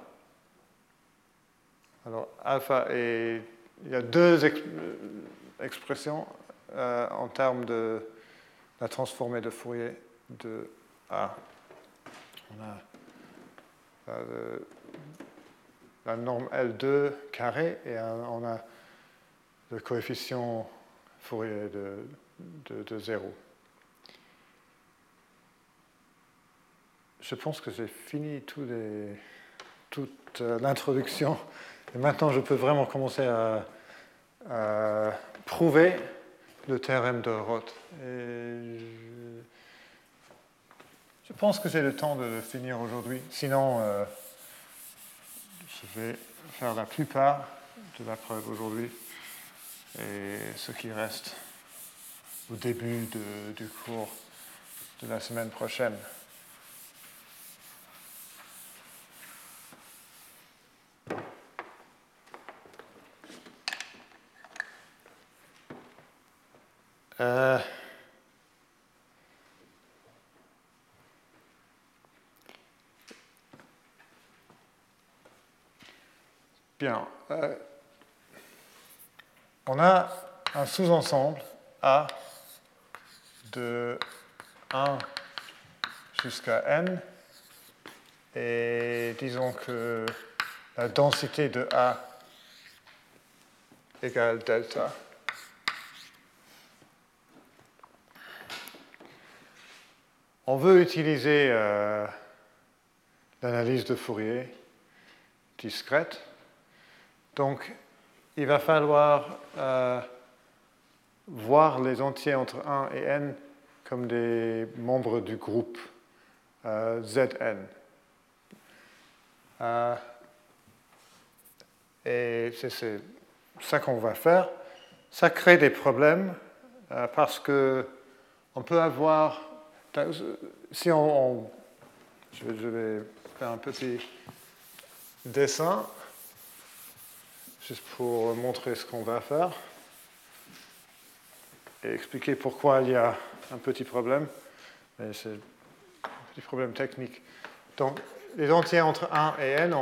Alors alpha est... Il y a deux expressions euh, en termes de la transformée de Fourier de A. On a euh, la norme L2 carré et on a le coefficient Fourier de, de, 0. Je pense que j'ai fini les, toute euh, l'introduction. Et maintenant, je peux vraiment commencer à, prouver le théorème de Roth. Je, pense que j'ai le temps de finir aujourd'hui. Sinon, euh, je vais faire la plupart de la preuve aujourd'hui et ce qui reste au début du cours de la semaine prochaine. Euh, Bien. Euh, on a un sous-ensemble A de 1 jusqu'à n. Et disons que la densité de A égale delta. On veut utiliser euh, l'analyse de Fourier discrète. Donc, il va falloir euh, voir les entiers entre 1 et n comme des membres du groupe euh, Zn. et c'est ça qu'on va faire. Ça crée des problèmes parce que on peut avoir si on, je, vais, faire un petit dessin, juste pour montrer ce qu'on va faire et expliquer pourquoi il y a un petit problème. C'est un petit problème technique. Donc, les entiers entre 1 et n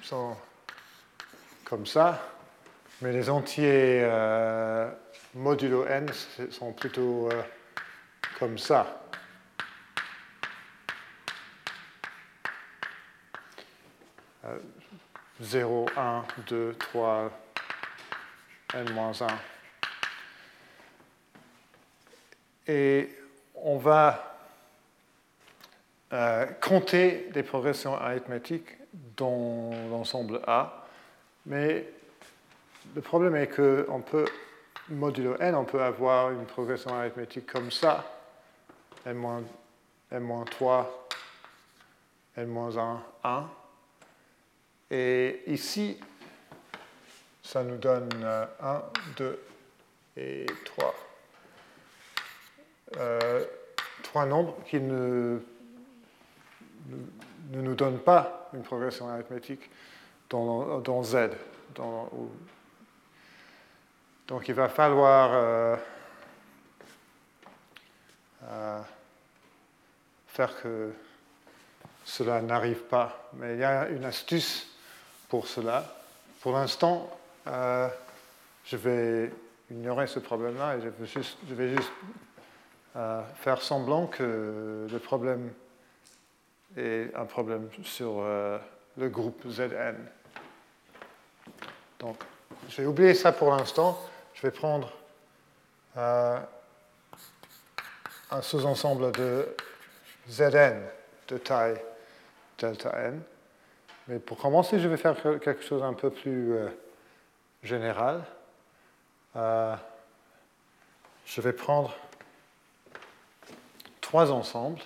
sont comme ça, mais les entiers euh, modulo n sont plutôt euh, comme ça. 0, 1, 2, 3, n-1. Et on va euh, compter des progressions arithmétiques dans l'ensemble A, mais le problème est qu'on peut, modulo n, on peut avoir une progression arithmétique comme ça, n-3, n-1, 1, et ici, ça nous donne 1, 2 et 3. Euh, trois nombres qui ne, ne, nous donnent pas une progression arithmétique dans, dans Z. Donc il va falloir euh, euh, faire que cela n'arrive pas. Mais il y a une astuce pour cela. Pour l'instant, euh, je vais ignorer ce problème-là et je vais juste, euh, faire semblant que le problème est un problème sur euh, le groupe Zn. Donc, je vais oublier ça pour l'instant. Je vais prendre un sous-ensemble de Zn de taille delta n. Mais pour commencer, je vais faire quelque chose un peu plus euh, général. Euh, je vais prendre trois ensembles.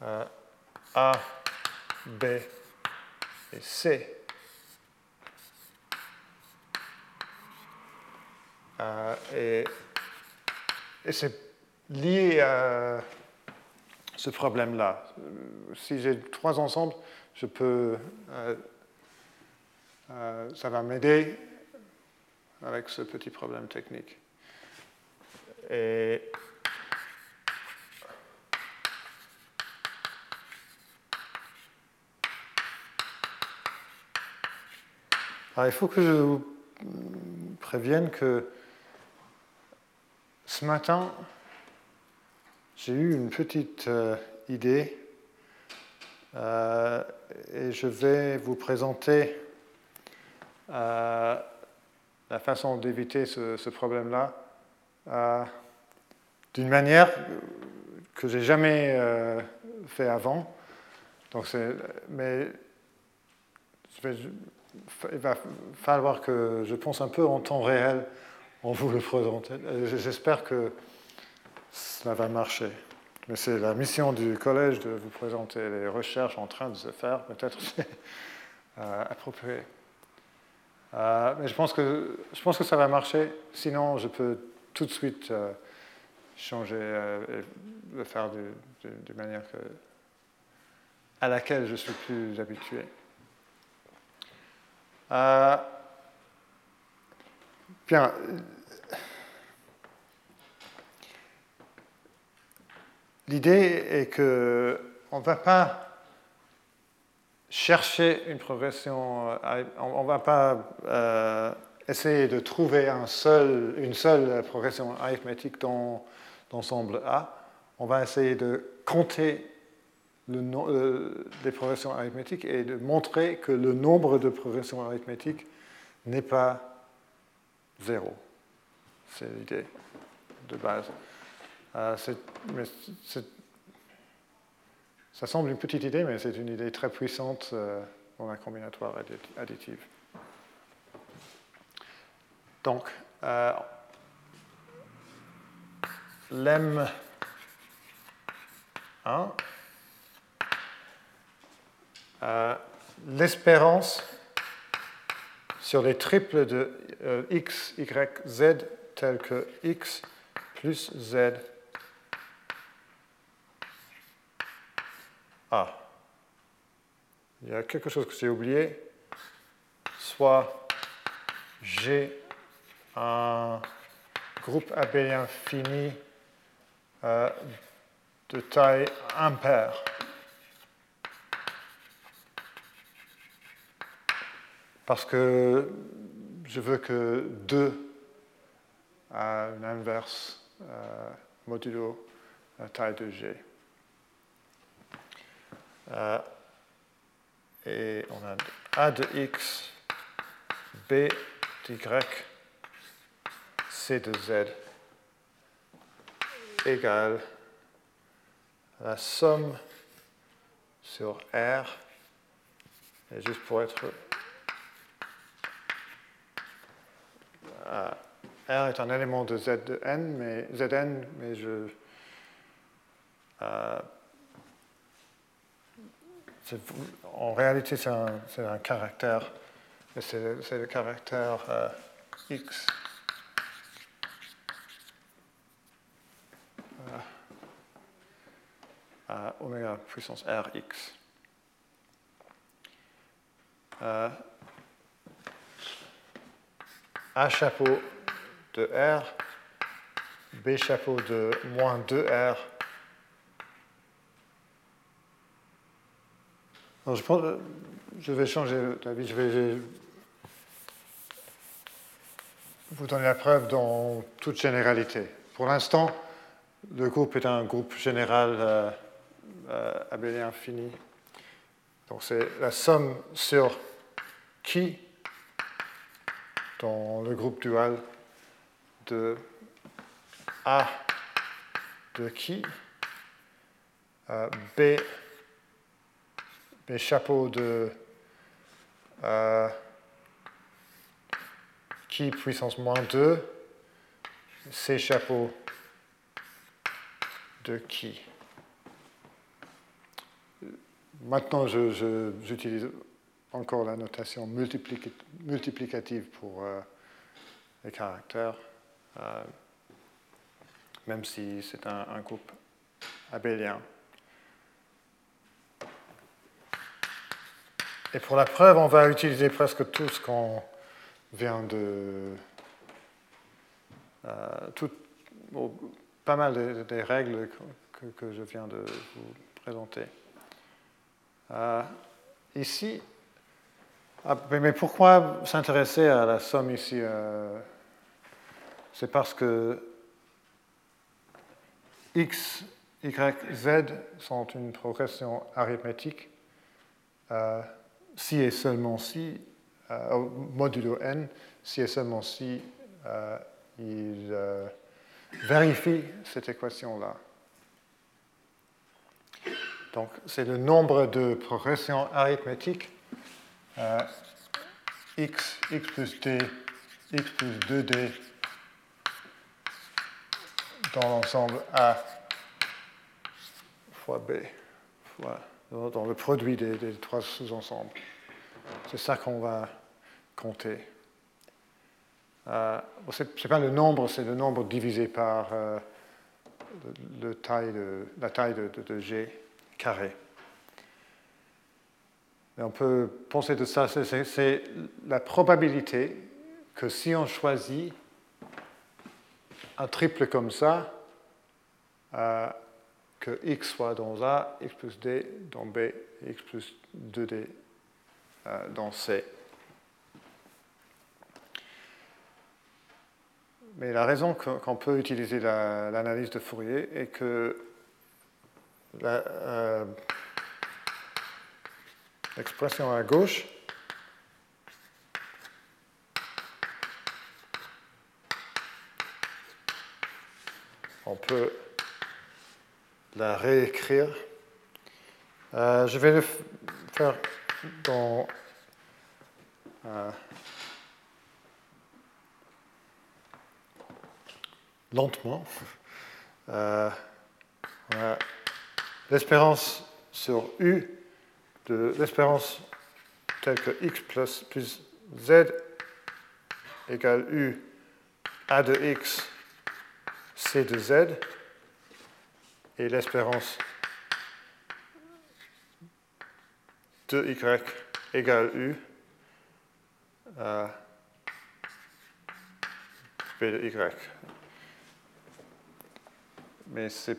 Euh, A, B et C. et, et lié à ce problème-là. Si j'ai trois ensembles, je peux, euh, euh, ça va m'aider avec ce petit problème technique. Et il faut que je vous prévienne que ce matin, j'ai eu une petite euh, idée euh, et je vais vous présenter euh, la façon d'éviter ce, problème-là d'une manière que j'ai jamais fait avant. Donc mais il va falloir que je pense un peu en temps réel en vous le présentant. J'espère que cela va marcher. Mais c'est la mission du collège de vous présenter les recherches en train de se faire. Peut-être c'est euh, approprié. Euh, mais je pense, que, je pense que ça va marcher. Sinon, je peux tout de suite euh, changer et le faire de, manière à laquelle je suis plus habitué. bien, L'idée est qu'on ne va pas chercher une progression, euh, on ne va pas euh, essayer de trouver une seule progression arithmétique dans l'ensemble A. On va essayer de compter le, des progressions arithmétiques et de montrer que le nombre de progressions arithmétiques n'est pas zéro. C'est l'idée de base. Euh, ça semble une petite idée, mais c'est une idée très puissante euh, dans la combinatoire additive. Donc, euh, lem 1, euh, l'espérance sur les triples de x, y, z tels que x plus z a. Il y a quelque chose que j'ai oublié. Soit j'ai un groupe abélien fini euh, de taille impaire. Parce que je veux que 2 a une inverse euh, modulo la taille de G. Et on a A de X, B d'Y, C de Z égale la somme sur R, et juste pour être... R est un élément de Z de n, mais Zn, mais je... en réalité, c'est un, caractère, c'est le caractère euh, x à oméga puissance Rx. Euh, A chapeau de R, B chapeau de moins 2R. Je, vais changer d'avis, je vais vous donner la preuve dans toute généralité. Pour l'instant, le groupe est un groupe général euh, euh, abélien infini. Donc c'est la somme sur qui dans le groupe dual de A de qui euh, B, B chapeau de euh, qui puissance moins 2, C chapeau de qui? Maintenant, j'utilise encore la notation multiplicative pour euh, les caractères, euh, même si c'est un, groupe abélien. Et pour la preuve, on va utiliser presque tout ce qu'on vient de... Euh, pas mal des, règles que je viens de vous présenter. Euh, ici, ah, mais pourquoi s'intéresser à la somme ici euh, C'est parce que x, y, z sont une progression arithmétique si et seulement si, modulo n, si et seulement si il vérifie cette équation-là. Donc, c'est le nombre de progressions arithmétiques euh, x, x plus d, x plus 2d dans l'ensemble A fois B, fois, dans le produit des, trois sous-ensembles. C'est ça qu'on va compter. Euh, Ce n'est pas le nombre, c'est le nombre divisé par euh, la taille de G carré. on peut penser de ça, c'est la probabilité que si on choisit un triple comme ça, euh, que x soit dans A, x plus d dans B, x plus 2d euh, dans C. Mais la raison qu'on peut utiliser l'analyse de Fourier est que euh, l'expression à gauche. On peut la réécrire. Euh, je vais le faire euh, lentement. Euh, l'espérance sur U de l'espérance telle que x plus, plus z égale U A de x C de z et l'espérance de y égale U euh, B de y. Mais c'est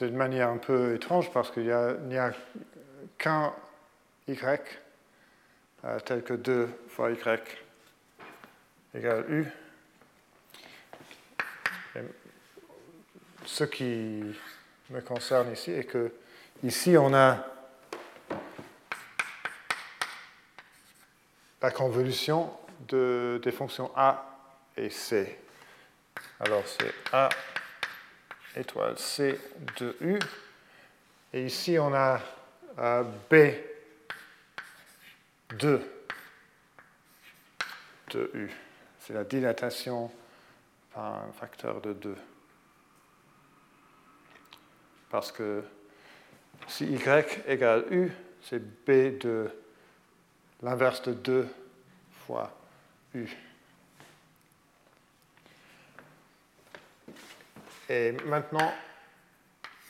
une manière un peu étrange parce qu'il n'y a, qu'un y euh, tel que 2 fois y égale u. ce qui me concerne ici est que ici on a la convolution de, des fonctions a et c. Alors c'est a étoile C de U. Et ici, on a B 2 de U. C'est la dilatation par un facteur de 2. Parce que si Y égale U, c'est B de l'inverse de 2 fois U. Et maintenant,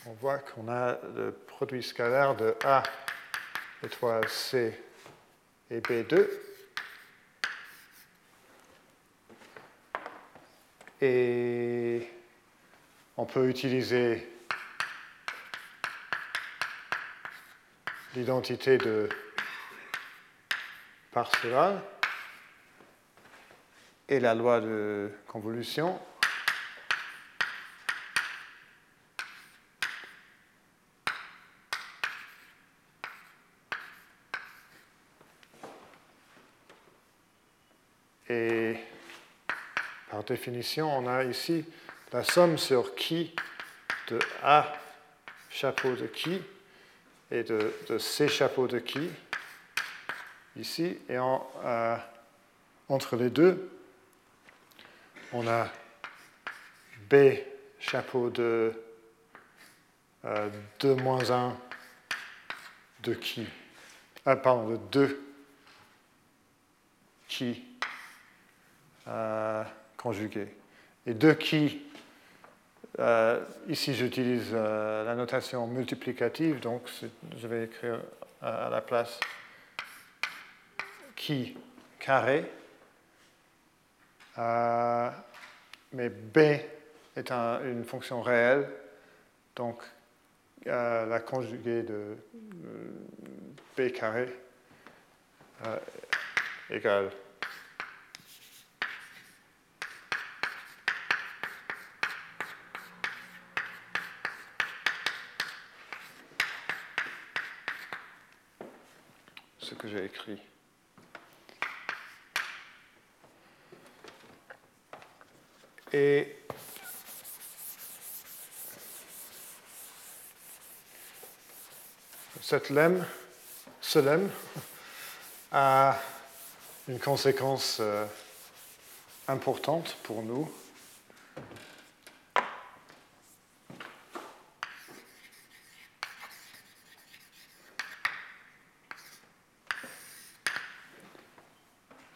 on voit qu'on a le produit scalaire de A étoile C et B2. Et on peut utiliser l'identité de Parseval et la loi de convolution. Définition, on a ici la somme sur qui de A chapeau de qui et de, C chapeau de qui ici. Et en, euh, entre les deux, on a B chapeau de 2 euh, moins 1 de qui ah, pardon, de 2 qui euh, et de qui, euh, ici j'utilise euh, la notation multiplicative, donc je vais écrire à la place qui carré. Euh, mais b est une fonction réelle, donc la conjuguée de b carré égale que j'ai écrit. Et cette lemme, ce lemme, a une conséquence euh, importante pour nous.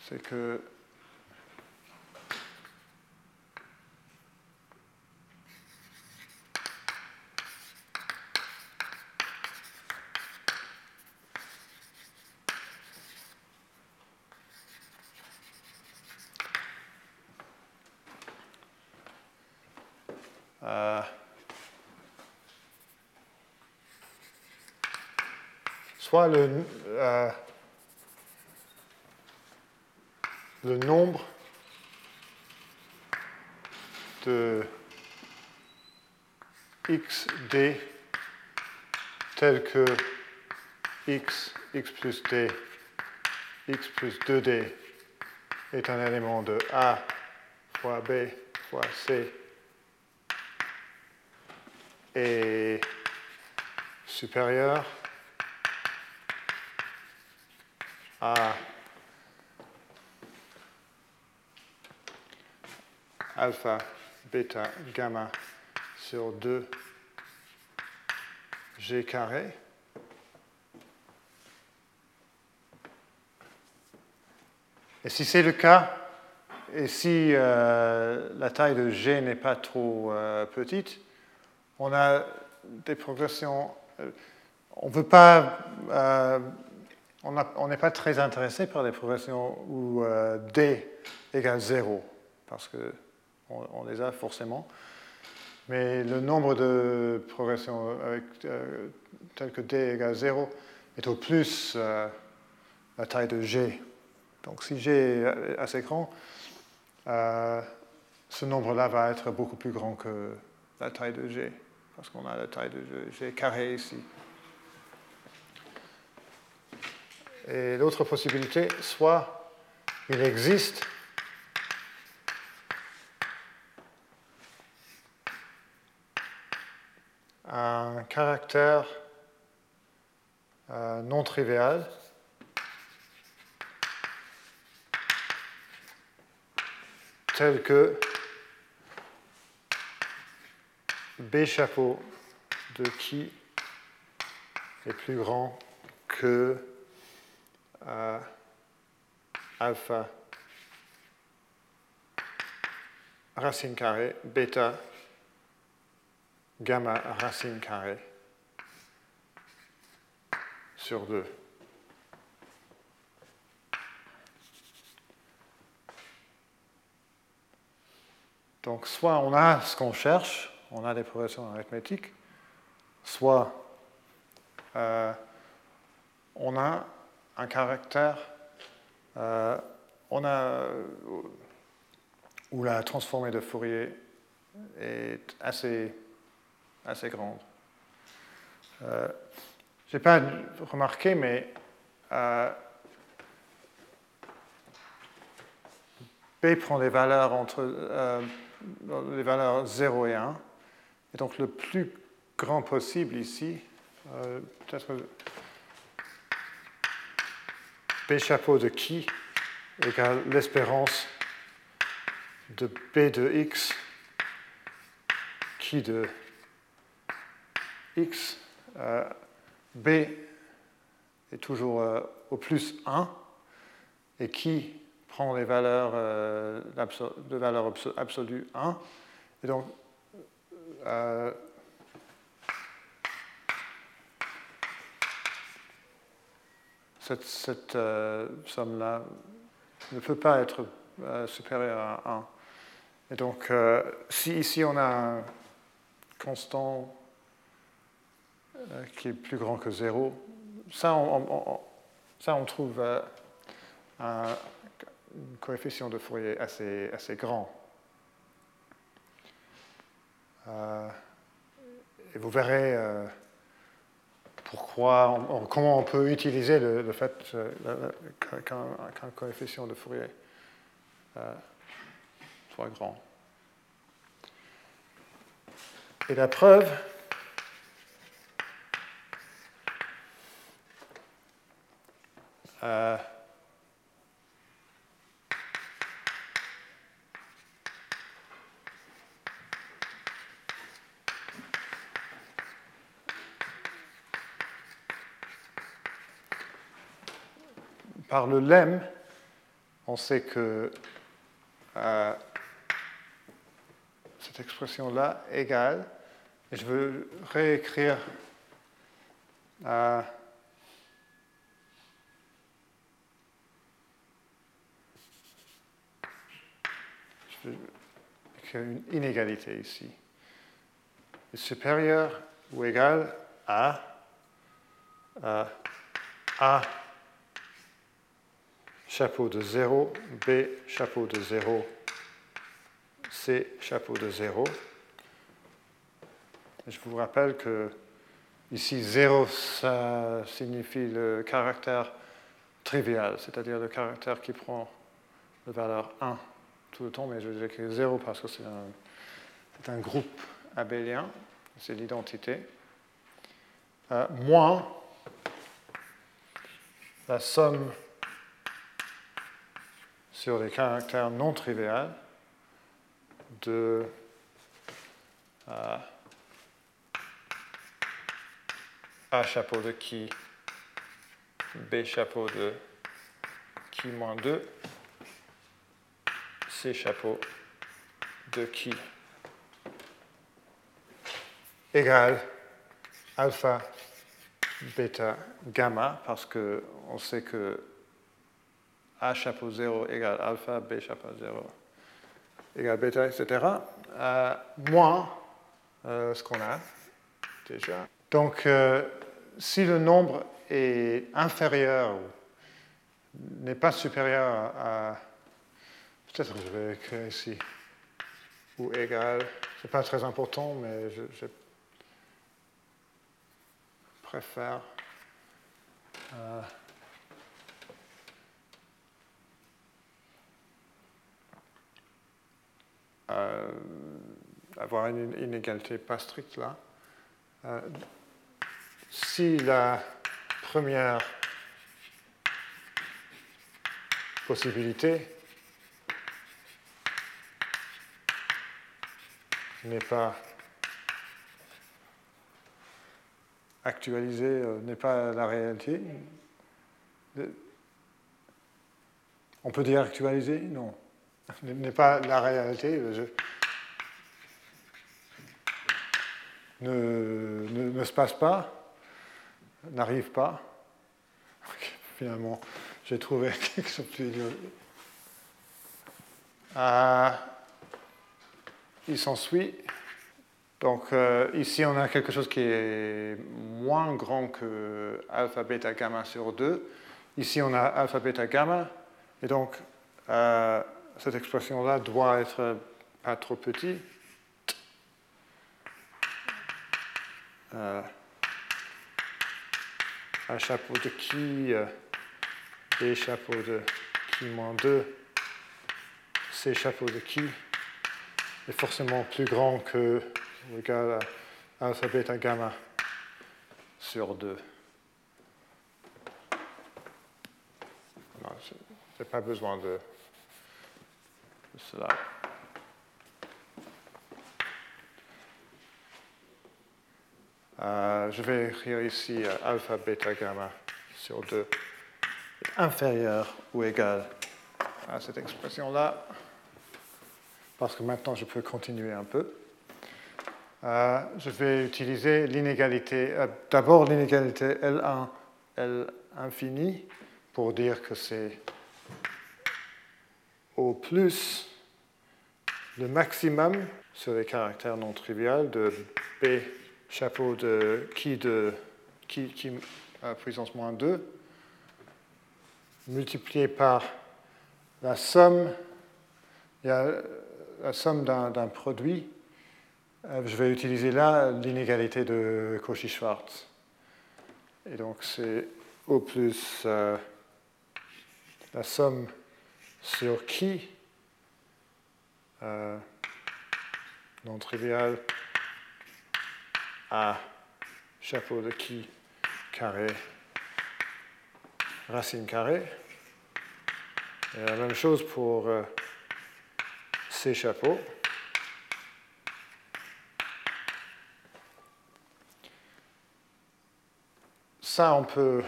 C'est que euh, soit le euh, le nombre de xd tel que x, x plus d, x plus 2d est un élément de A fois B fois C. Est supérieur à alpha, bêta, gamma sur 2 g carré. Et si c'est le cas, et si euh, la taille de g n'est pas trop euh, petite, on a des progressions. Euh, on veut pas. on n'est pas très intéressé par des progressions où d égale 0, parce qu'on on les a forcément. Mais le nombre de progressions avec, tel que d égale 0 est au plus la taille de g. Donc si g est assez grand, euh, ce nombre-là va être beaucoup plus grand que la taille de g, parce qu'on a la taille de g carré ici. Et l'autre possibilité, soit il existe un caractère euh, non trivial. Tel que B chapeau de qui est plus grand que euh, alpha racine carrée, bêta, gamma racine carrée sur 2. Donc, soit on a ce qu'on cherche, on a des progressions arithmétiques, soit euh, on a un caractère, euh, on a, où la transformée de Fourier est assez, assez grande. Euh, Je n'ai pas remarqué, mais B prend des valeurs entre les valeurs 0 et 1. Et donc le plus grand possible ici, euh, peut-être B chapeau de qui égale l'espérance de B de x qui de x. Euh, B est toujours euh, au plus 1 et qui prend les valeurs euh, de valeur absolue 1. Et donc, cette, euh, somme-là ne peut pas être supérieure à 1. Et donc, si ici on a un constant qui est plus grand que 0, ça on, trouve un, un coefficient de Fourier assez, assez grand. Euh, et vous verrez euh, pourquoi, comment on peut utiliser le, fait euh, qu'un coefficient de Fourier soit grand. Et la preuve, par le lemme, on sait que euh, cette expression-là égale, et je veux réécrire euh, je vais écrire une inégalité ici. Est supérieur ou égal à, à A chapeau de 0, B chapeau de 0, C chapeau de 0. Je vous rappelle que Ici, 0, ça signifie le caractère trivial, c'est-à-dire le caractère qui prend la valeur 1 tout le temps, mais je dirais que 0 parce que c'est un, groupe abélien, c'est l'identité. Euh, moins la somme sur les caractères non triviaux de euh, A chapeau de qui, B chapeau de qui moins 2, C chapeau de qui? Égale alpha, bêta, gamma, parce qu'on sait que A chapeau 0 égale alpha, B chapeau 0 égale bêta, etc., moins euh, ce qu'on a déjà. Donc, euh, si le nombre est inférieur, n'est pas supérieur à, peut-être que je vais écrire ici, ou égal, ce n'est pas très important, mais je, préfère. Euh, euh, avoir une inégalité pas stricte là. Si la première possibilité n'est pas actualisée, euh, n'est pas la réalité. On peut dire actualisée Non. N'est pas la réalité. Ne, ne, ne, se passe pas n'arrive pas. Finalement, j'ai trouvé quelque chose de plus euh, il s'ensuit. Donc euh, ici, on a quelque chose qui est moins grand que alpha, beta, gamma sur 2. Ici, on a alpha, beta, gamma. Et donc, euh, cette expression-là doit être pas trop petite. A chapeau de qui, B chapeau de qui moins 2, C chapeau de qui? Est forcément plus grand que égal à alpha, beta, gamma sur 2. je n'ai pas besoin de, de cela. Euh, je vais écrire ici euh, alpha, beta, gamma sur 2 inférieur ou égal à cette expression-là, parce que maintenant je peux continuer un peu. Euh, je vais utiliser l'inégalité, d'abord l'inégalité L1, L infini, pour dire que c'est au plus le maximum sur les caractères non triviaux de B chapeau de qui de qui, qui à puissance moins 2 multiplié par la somme, il y a la somme d'un produit. Euh, je vais utiliser là l'inégalité de Cauchy-Schwarz. Et donc c'est au plus euh, la somme sur qui euh, non trivial a chapeau de qui carré racine carrée. Et la même chose pour ces chapeaux. Ça, on peut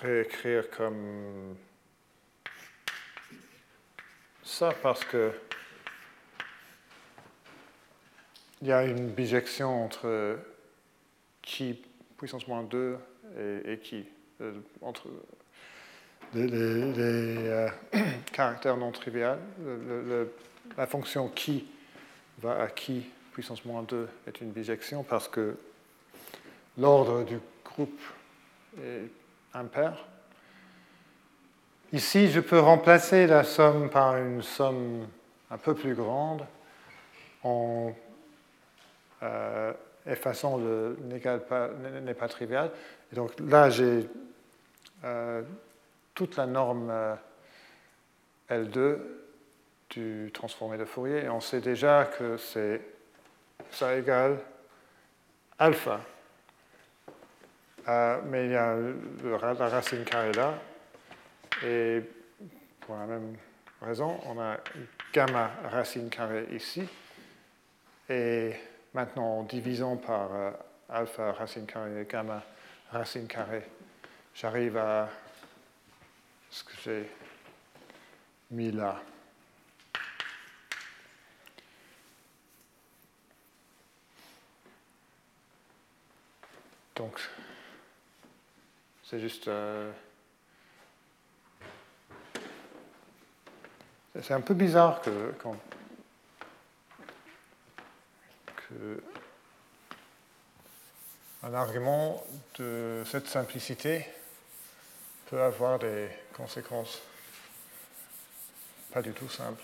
réécrire comme ça parce que il y a une bijection entre qui puissance moins 2 et, qui, euh, entre les, euh, caractères non triviaux. la fonction qui va à qui puissance moins 2 est une bijection parce que l'ordre du groupe est impair. Ici, je peux remplacer la somme par une somme un peu plus grande en euh, effaçant le n'est pas trivial. Et donc là, j'ai toute la norme L2 du transformé de Fourier. Et on sait déjà que c'est ça égale alpha. Euh, mais il y a la racine carrée là. Et pour la même raison, on a gamma racine carrée ici. Et maintenant, en divisant par euh, alpha racine carrée et gamma racine carrée, j'arrive à ce que j'ai mis là. Donc, c'est juste. Euh, c'est un peu bizarre que, quand, un argument de cette simplicité peut avoir des conséquences pas du tout simples.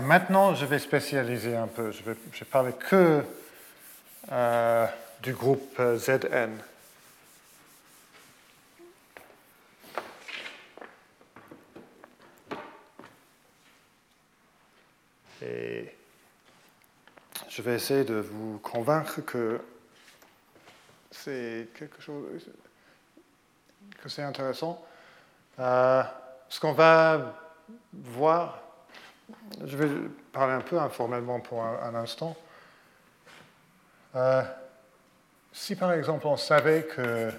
maintenant, je vais spécialiser un peu. Je vais, parler que euh, du groupe ZN. Et je vais essayer de vous convaincre que c'est quelque chose que c'est intéressant. Euh, ce qu'on va voir je vais parler un peu informellement pour un, instant. Euh, si par exemple on savait que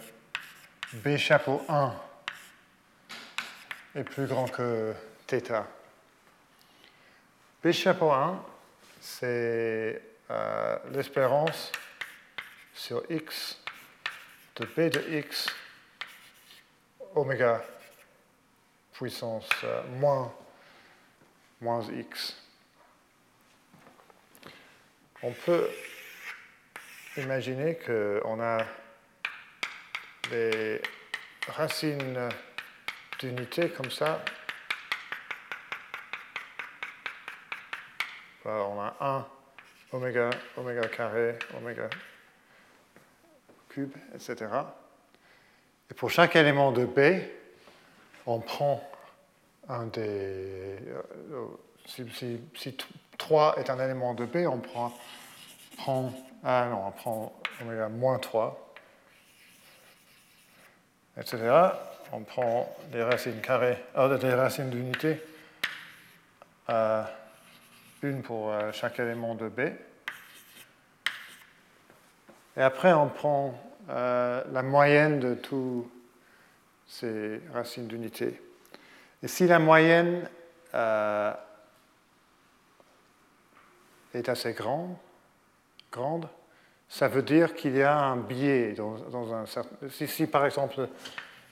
B chapeau 1 est plus grand que θ, B chapeau 1, c'est euh, l'espérance sur x de B de x oméga puissance euh, moins moins x. On peut imaginer qu'on a des racines d'unité comme ça. on a 1 oméga, oméga carré, oméga cube, etc. Et pour chaque élément de B, on prend un des. Euh, si, 3 est un élément de B, on prend, ah non, on prend oméga moins 3, etc. On prend les racines carrées, euh, les racines d'unité, euh, une pour euh, chaque élément de B. Et après, on prend la moyenne de tous ces racines d'unité. Et si la moyenne euh, est assez grande, grande, ça veut dire qu'il y a un biais dans, un certain. Si, par exemple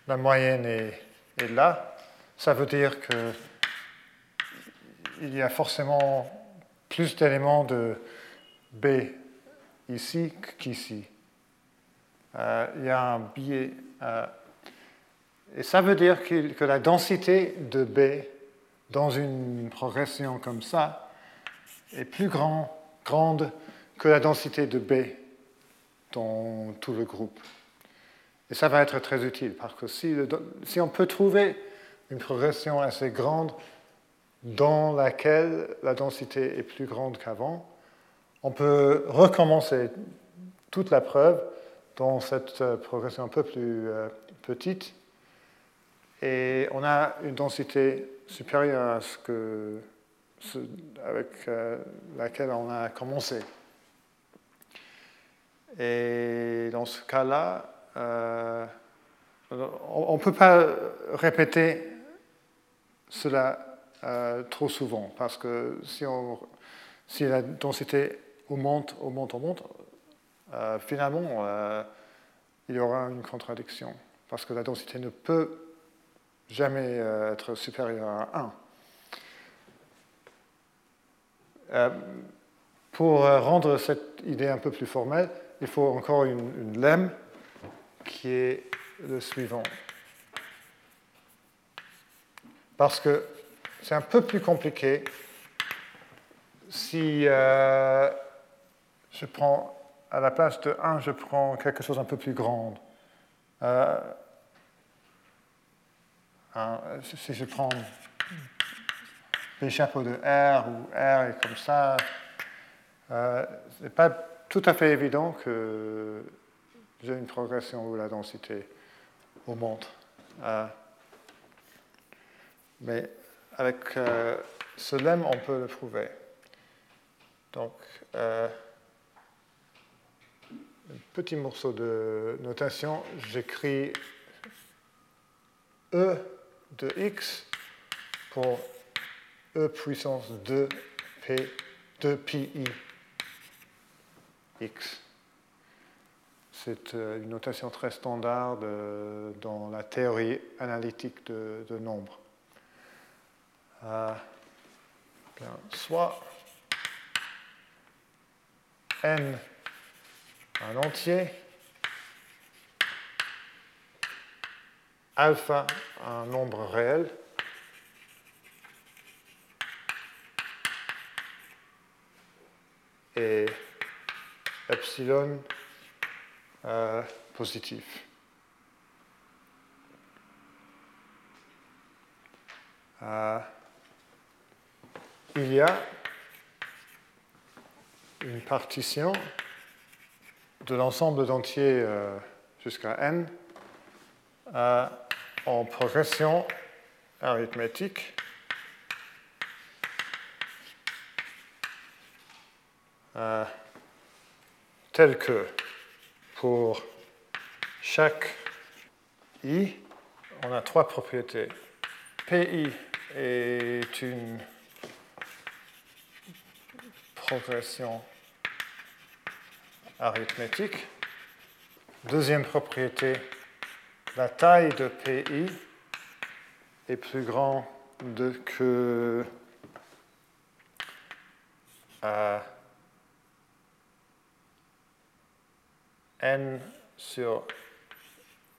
la moyenne est, est là, ça veut dire que il y a forcément plus d'éléments de B ici qu'ici. Euh, il y a un biais. Euh, et ça veut dire que, la densité de B dans une progression comme ça est plus grande que la densité de B dans tout le groupe. Et ça va être très utile parce que si, si on peut trouver une progression assez grande dans laquelle la densité est plus grande qu'avant, on peut recommencer toute la preuve dans cette euh, progression un peu plus euh, petite. Et on a une densité supérieure à ce que, avec euh, laquelle on a commencé. Et dans ce cas-là, on ne peut pas répéter cela euh, trop souvent, parce que si, la densité augmente, augmente, augmente, finalement, il y aura une contradiction, parce que la densité ne peut jamais euh, être supérieur à 1. Euh, pour euh, rendre cette idée un peu plus formelle, il faut encore une, une lemme qui est le suivant. Parce que c'est un peu plus compliqué si euh, je prends, à la place de 1, je prends quelque chose un peu plus grand. Euh, si je prends les de R ou R est comme ça, euh, ce n'est pas tout à fait évident que j'ai une progression où la densité augmente. Mais avec euh, ce lemme, on peut le prouver. Donc, euh, un petit morceau de notation, j'écris E de x pour E puissance 2p, 2pi x. C'est euh, une notation très standard dans la théorie analytique de, nombres. Soit n un entier, alpha un nombre réel, et epsilon euh, positif. Euh, il y a une partition de l'ensemble d'entiers euh, jusqu'à n en progression arithmétique euh, telle que pour chaque i, on a trois propriétés. PI est une progression arithmétique. Deuxième propriété, la taille de PI est plus grande que n sur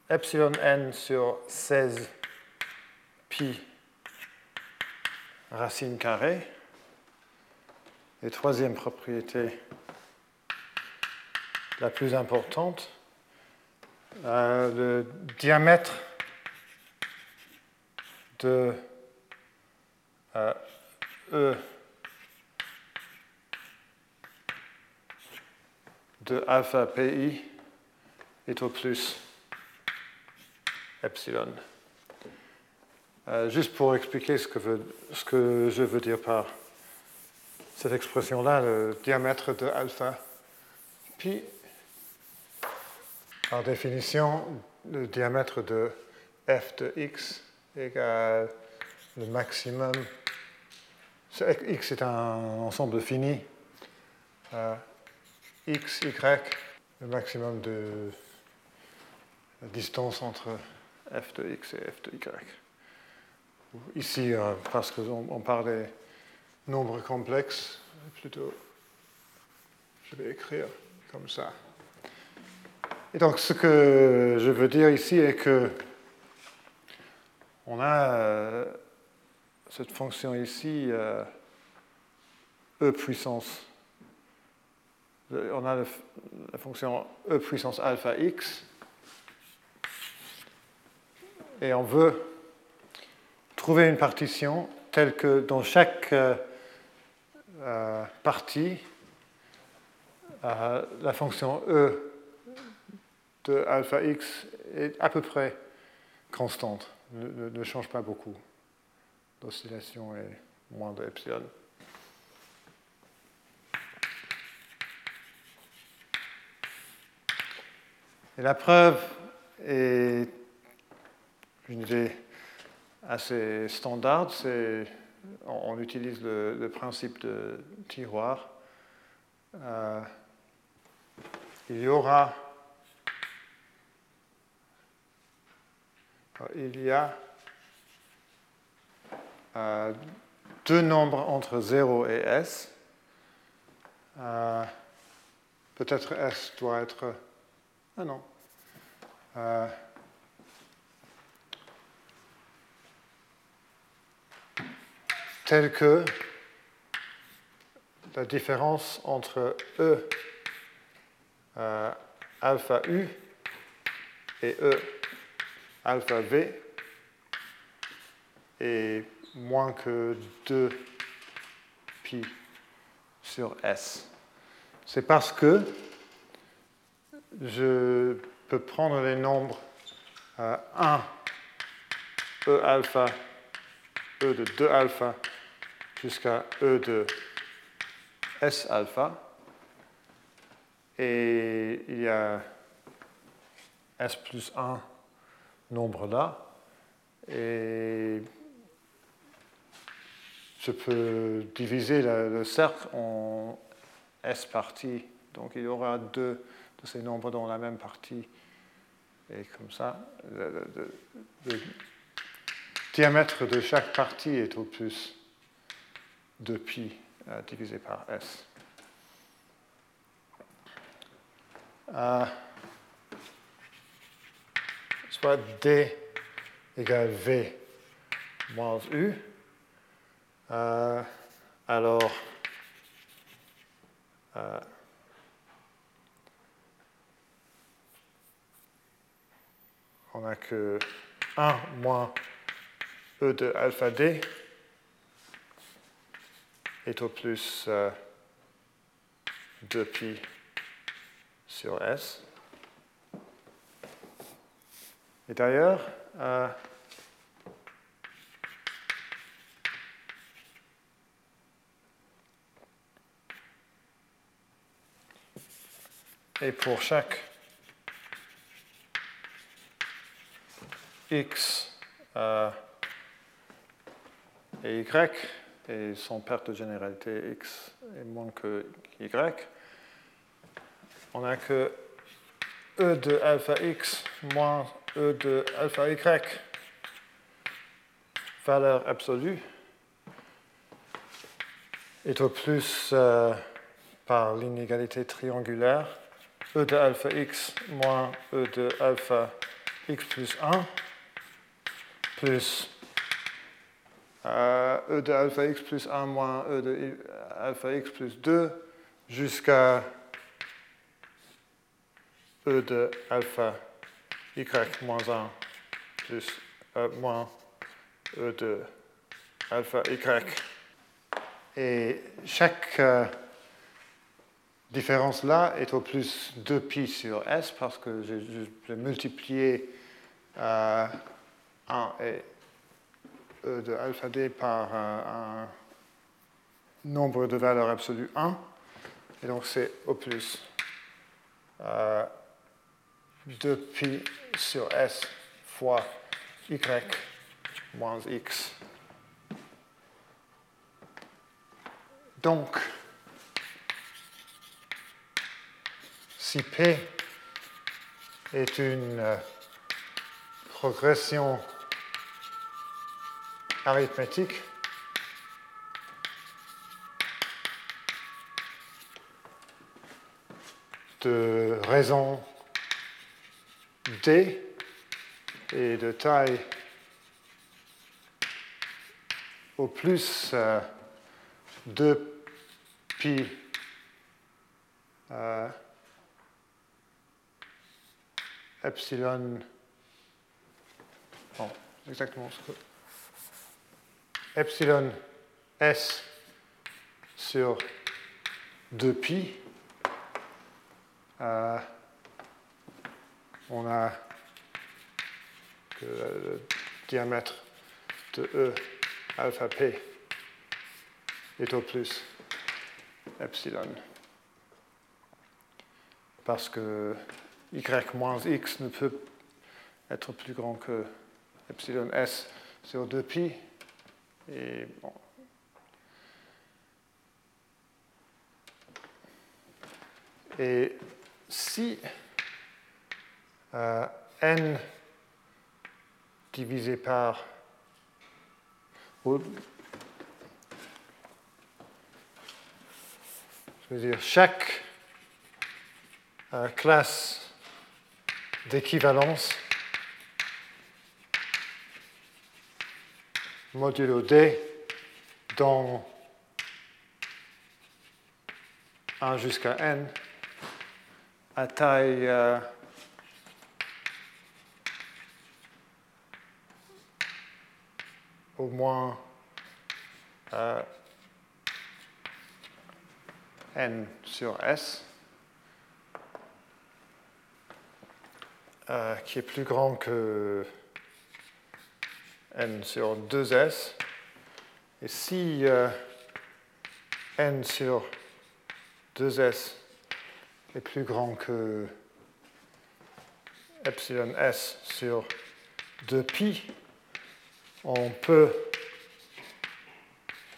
epsilon n sur 16 pi racine carrée. Et troisième propriété, la plus importante, euh, le diamètre de euh, E de alpha pi est au plus epsilon. Euh, juste pour expliquer ce que, ce que, je veux dire par cette expression-là, le diamètre de alpha pi par définition, le diamètre de f de x égale le maximum. X est un ensemble fini. Euh, x, y, le maximum de la distance entre f de x et f de y. Ici, euh, parce qu'on parle des nombres complexes, plutôt, je vais écrire comme ça. Et donc ce que je veux dire ici est que on a euh, cette fonction ici, euh, e puissance. On a la fonction e puissance alpha x. Et on veut trouver une partition telle que dans chaque euh, partie, la fonction e de alpha x est à peu près constante, ne, change pas beaucoup. L'oscillation est moins de epsilon. Et la preuve est une idée assez standard, c'est on, utilise le, principe de tiroir. Euh, il y aura il y a euh, deux nombres entre 0 et s. Euh, peut-être S doit être... Ah non. Euh, tel que la différence entre E euh, alpha U et E alpha V est moins que 2 pi sur S. C'est parce que je peux prendre les nombres 1, E alpha, E de 2 alpha, jusqu'à E de S alpha. Et il y a S plus 1 nombre là. Et je peux diviser le, cercle en S parties. Donc il y aura deux de ces nombres dans la même partie. Et comme ça, le, diamètre de chaque partie est au plus de pi euh, divisé par S. Euh, soit D égale V moins U. Euh, alors, euh, on n'a que 1 moins E de alpha D est au plus 2pi sur S. Et d'ailleurs, euh, Et pour chaque x euh, et y, et sans perte de généralité x est moins que y, on a que e de alpha x moins e de alpha y, valeur absolue, est au plus euh, par l'inégalité triangulaire e de alpha x moins e de alpha x plus 1 plus e de alpha x plus 1 moins e de alpha x plus 2 jusqu'à e de alpha y moins 1 plus e moins e de alpha y. Et chaque euh, différence là est au plus 2pi sur s parce que j'ai multiplié euh, 1 et de alpha d par un, nombre de valeurs absolues 1. Et donc c'est au plus 2pi euh, sur s fois y moins x. Donc, si P est une euh, progression arithmétique, de raison D et de taille au plus euh, 2 pi euh, epsilon, bon, exactement ce que, epsilon s sur 2pi, euh, on a que le diamètre de E alpha p est au plus epsilon. Parce que y moins x ne peut être plus grand que epsilon s sur 2pi. Et si euh, n divisé par chaque euh, classe d'équivalence modulo D dans 1 jusqu'à n à taille euh, au moins euh, n sur S, euh, qui est plus grand que n sur 2s. Et si euh, n sur 2s est plus grand que epsilon s sur 2pi, on peut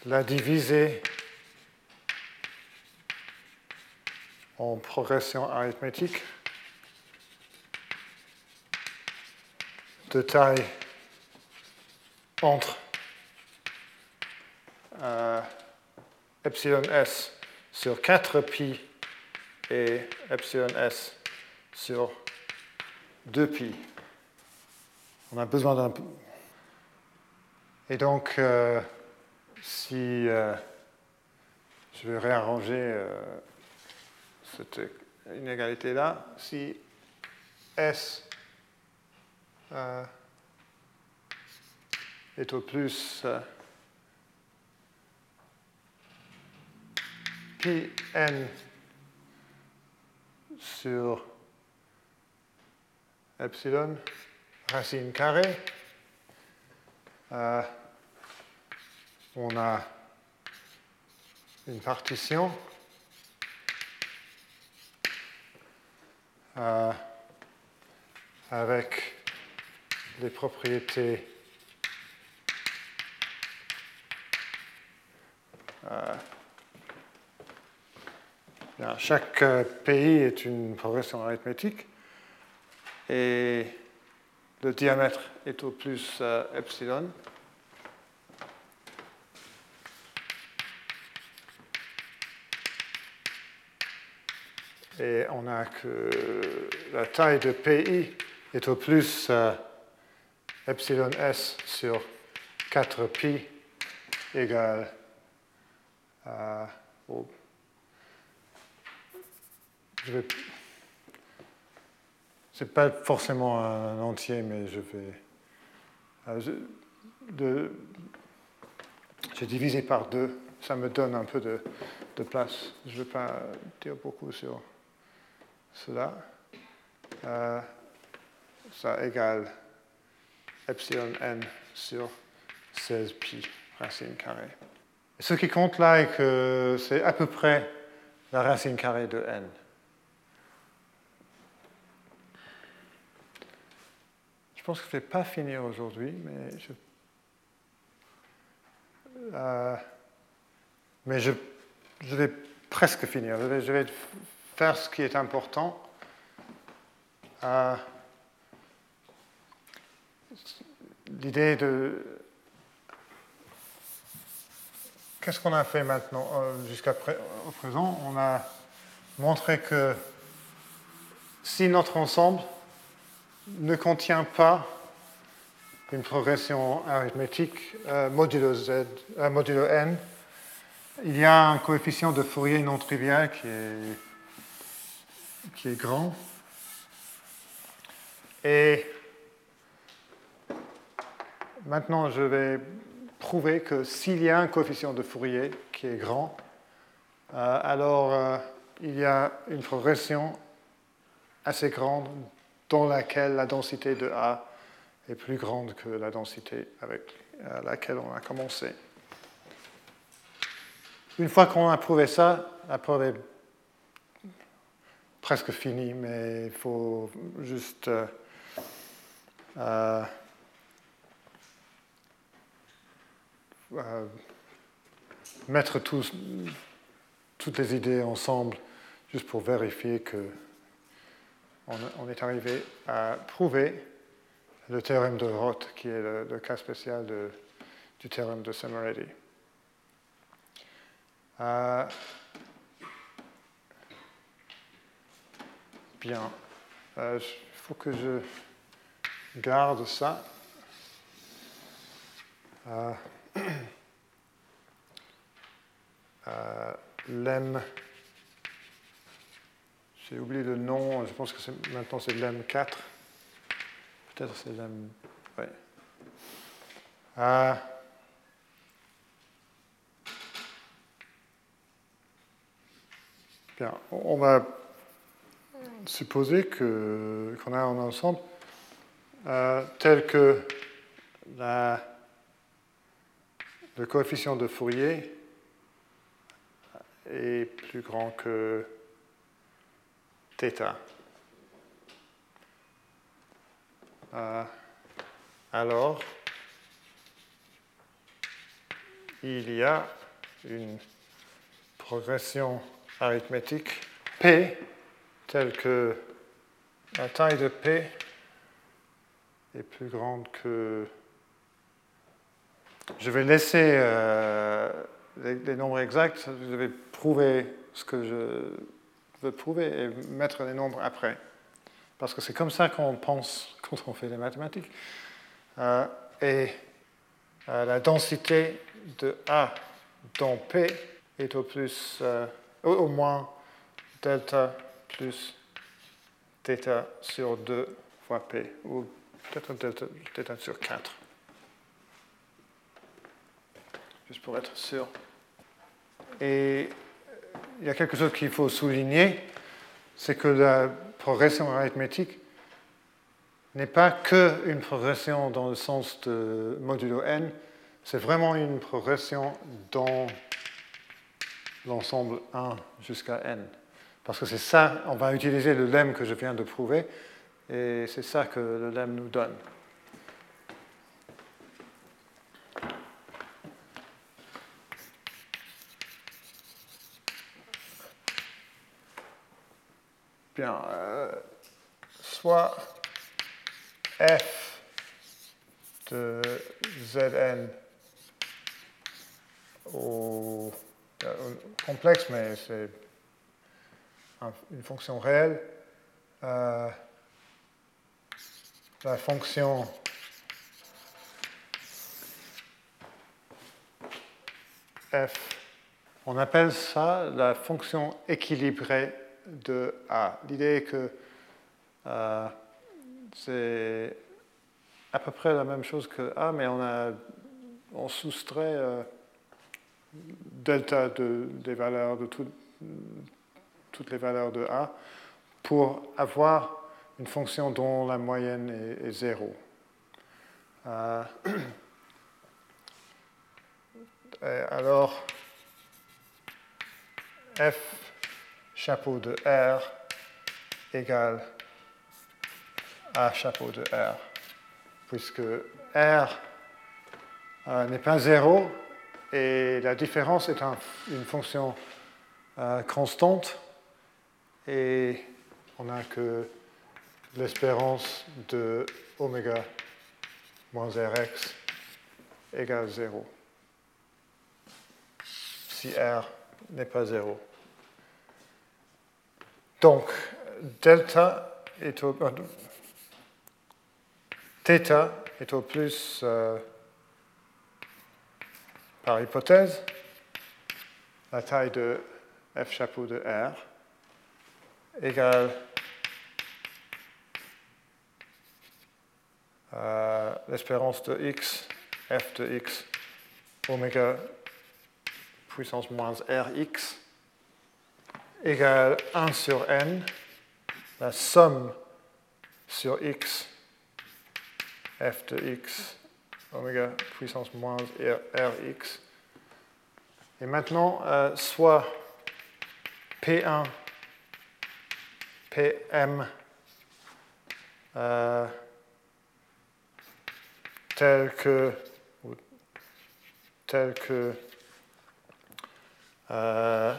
la diviser en progression arithmétique de taille entre euh, epsilon s sur 4pi et epsilon s sur 2pi. On a besoin d'un... Et donc, euh, si euh, je vais réarranger cette inégalité-là, si S est au plus euh, pi n sur epsilon racine carrée. Euh, on a une partition euh, avec les propriétés Euh, chaque euh, pays est une progression arithmétique et le diamètre est au plus euh, epsilon. Et on a que la taille de PI est au plus epsilon s sur 4pi égale euh, je c'est pas forcément un entier, mais je vais. Euh, par deux, ça me donne un peu de, place. Je ne vais pas dire beaucoup sur cela. Euh, ça égale epsilon n sur 16 pi racine carrée. Ce qui compte là est que c'est à peu près la racine carrée de n. Je pense que je ne vais pas finir aujourd'hui, mais je, euh, vais presque finir. Je vais, faire ce qui est important. Euh, l'idée de Qu'est-ce qu'on a fait maintenant euh, jusqu'à présent? On a montré que si notre ensemble ne contient pas une progression arithmétique euh, modulo, euh, n, il y a un coefficient de Fourier non trivial qui est, qui est grand. Et maintenant, je vais prouver que s'il y a un coefficient de Fourier qui est grand, euh, alors euh, il y a une progression assez grande dans laquelle la densité de A est plus grande que la densité avec laquelle on a commencé. Une fois qu'on a prouvé ça, la preuve est presque finie, mais il faut juste euh, mettre toutes les idées ensemble juste pour vérifier que on, est arrivé à prouver le théorème de Roth, qui est le, cas spécial du théorème de Semeredi. Euh, Bien. Il faut que je garde ça. Euh, euh, lem, j'ai oublié le nom, je pense que maintenant c'est lem 4. Peut-être c'est lem. Ouais. Euh, bien, on va supposer qu'on a un ensemble tel que la le coefficient de Fourier est plus grand que θ. Euh, alors, il y a une progression arithmétique P telle que la taille de P est plus grande que je vais laisser euh, les, nombres exacts, je vais prouver ce que je veux prouver et mettre les nombres après. Parce que c'est comme ça qu'on pense quand on fait les mathématiques. Euh, et euh, la densité de A dans P est au plus, au moins delta plus θ sur 2 fois P, ou peut-être delta, delta sur 4. Juste pour être sûr. Et il y a quelque chose qu'il faut souligner, c'est que la progression arithmétique n'est pas qu'une progression dans le sens de modulo n, c'est vraiment une progression dans l'ensemble 1 jusqu'à n. Parce que c'est ça, on va utiliser le lemme que je viens de prouver, et c'est ça que le lemme nous donne. Bien, euh, soit f de Zn au, euh, complexe, mais c'est une fonction réelle. Euh, la fonction f, on appelle ça la fonction équilibrée de A. L'idée est que euh, c'est à peu près la même chose que A, mais on, a, on soustrait euh, delta de, des valeurs de toutes les valeurs de A pour avoir une fonction dont la moyenne est, zéro. 0. Euh, alors, f chapeau de R égale à chapeau de R, puisque R euh, n'est pas zéro et la différence est une fonction euh, constante et on n'a que l'espérance de oméga moins Rx égale 0 si R n'est pas 0. Donc, delta est au, euh, est au plus euh, par hypothèse la taille de f chapeau de R égale euh, l'espérance de x, f de x, oméga puissance moins rx égale 1 sur n, la somme sur x, f de x, oméga puissance moins rx. Et maintenant, euh, soit P1, Pm, euh, tel que, tel que euh,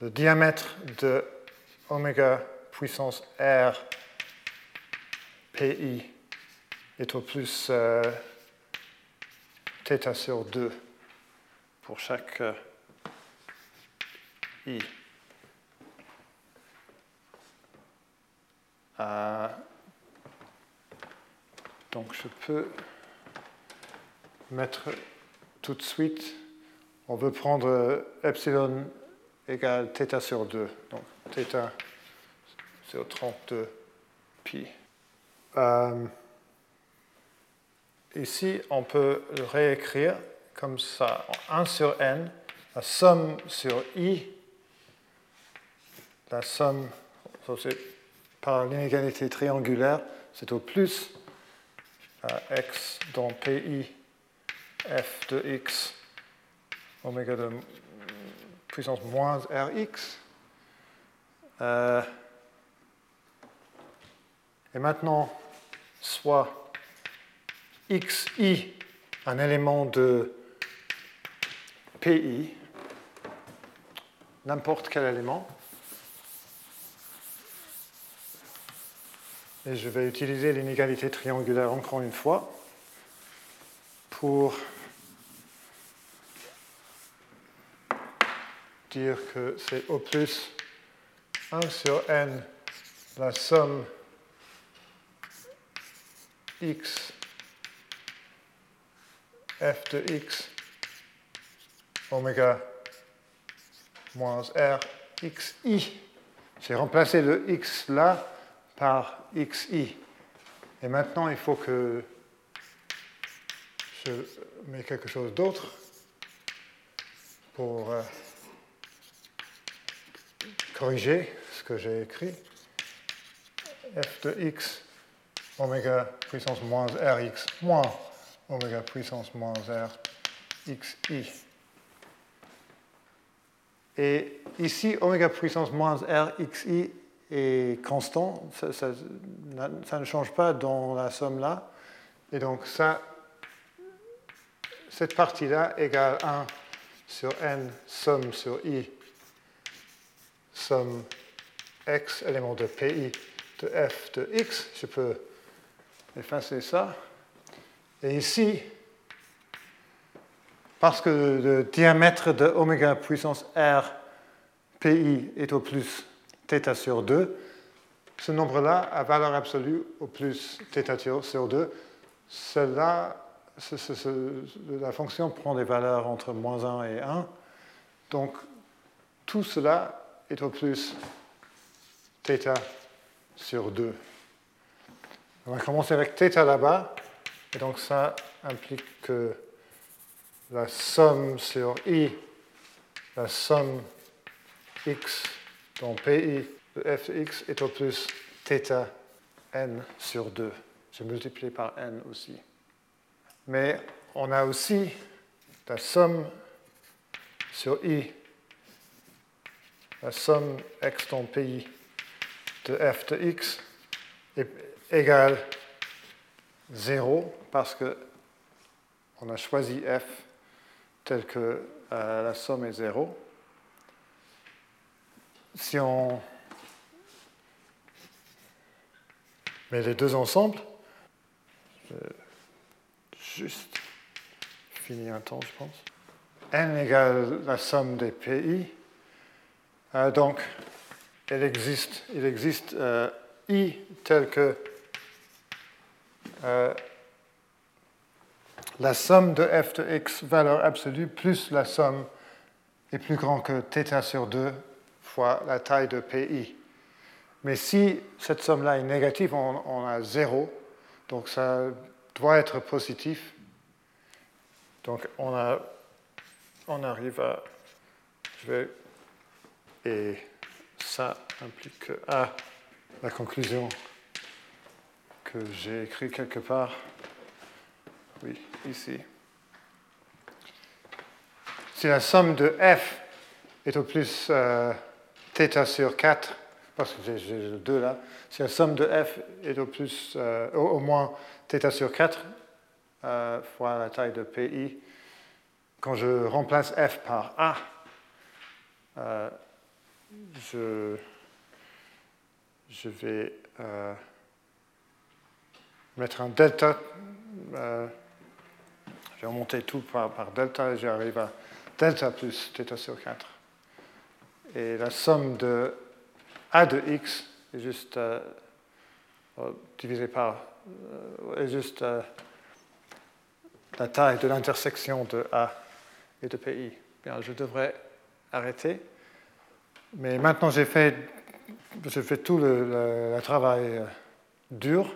le diamètre de oméga puissance R PI est au plus euh, θ sur 2 pour chaque euh, I. Euh, donc je peux mettre tout de suite, on veut prendre epsilon égale θ sur 2. Donc θ sur 32 pi. Euh, ici, on peut réécrire comme ça. 1 sur n, la somme sur i, la somme par l'inégalité triangulaire, c'est au plus x dans pi f de x oméga de puissance moins rx. Euh, et maintenant, soit xi, un élément de pi, n'importe quel élément, et je vais utiliser l'inégalité triangulaire encore une fois pour dire que c'est au plus 1 sur n la somme x f de x oméga moins r xi. J'ai remplacé le x là par xi. Et maintenant, il faut que je mets quelque chose d'autre pour euh, corriger ce que j'ai écrit. f de x oméga puissance moins rx moins oméga puissance moins r xi. Et ici, oméga puissance moins r xi est constant, ça, ne change pas dans la somme là. Et donc ça, cette partie-là égale 1 sur n somme sur i somme x élément de pi de f de x. Je peux effacer ça. Et ici, parce que le diamètre de oméga puissance r pi est au plus θ sur 2, ce nombre-là a valeur absolue au plus θ sur 2. Cela, la fonction prend des valeurs entre moins 1 et 1. Donc, tout cela est au plus θ sur 2. On va commencer avec θ là-bas. Et donc ça implique que la somme sur i, la somme x dans pi de f de x est au plus θ n sur 2. Je multiplie par n aussi. Mais on a aussi la somme sur i, la somme x dans pi de f de x est égale 0 parce qu'on a choisi f tel que euh, la somme est 0. Si on met les deux ensemble, je vais juste finir un temps, je pense. n égale la somme des pi. Euh, donc, il existe, il existe euh, i tel que euh, la somme de f de x valeur absolue plus la somme est plus grand que θ sur 2 fois la taille de pi. Mais si cette somme-là est négative, on, a 0, donc ça doit être positif. Donc on, a, on arrive à... Je vais, et ça implique que A, la conclusion que j'ai écrit quelque part, oui, ici. Si la somme de f est au plus euh, θ sur 4, parce que j'ai le 2 là, si la somme de f est au, plus, euh, au, moins θ sur 4 euh, fois la taille de pi, quand je remplace f par a, je, vais mettre un delta. Euh, je vais remonter tout par, delta et j'arrive à delta plus θ sur 4. Et la somme de a de x est juste euh, divisé par est juste la taille de l'intersection de A et de PI. Bien, je devrais arrêter. Mais maintenant, j'ai fait, fait tout le, travail dur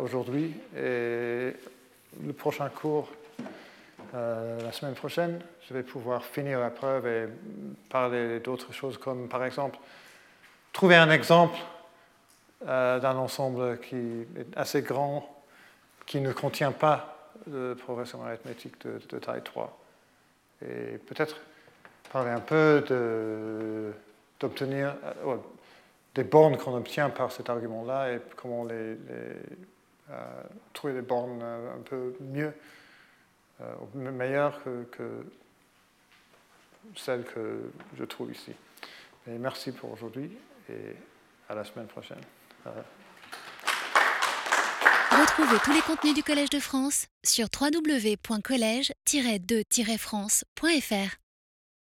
aujourd'hui. Et le prochain cours, la semaine prochaine, je vais pouvoir finir la preuve et parler d'autres choses comme, par exemple, trouver un exemple euh, d'un ensemble qui est assez grand, qui ne contient pas de progression arithmétique de, taille 3. Et peut-être parler un peu d'obtenir euh, des bornes qu'on obtient par cet argument-là et comment les, euh, trouver des bornes un peu mieux, meilleures que, que celles que je trouve ici. Et merci pour aujourd'hui et à la semaine prochaine. Retrouvez tous les contenus du Collège de France sur www.colège-2-france.fr.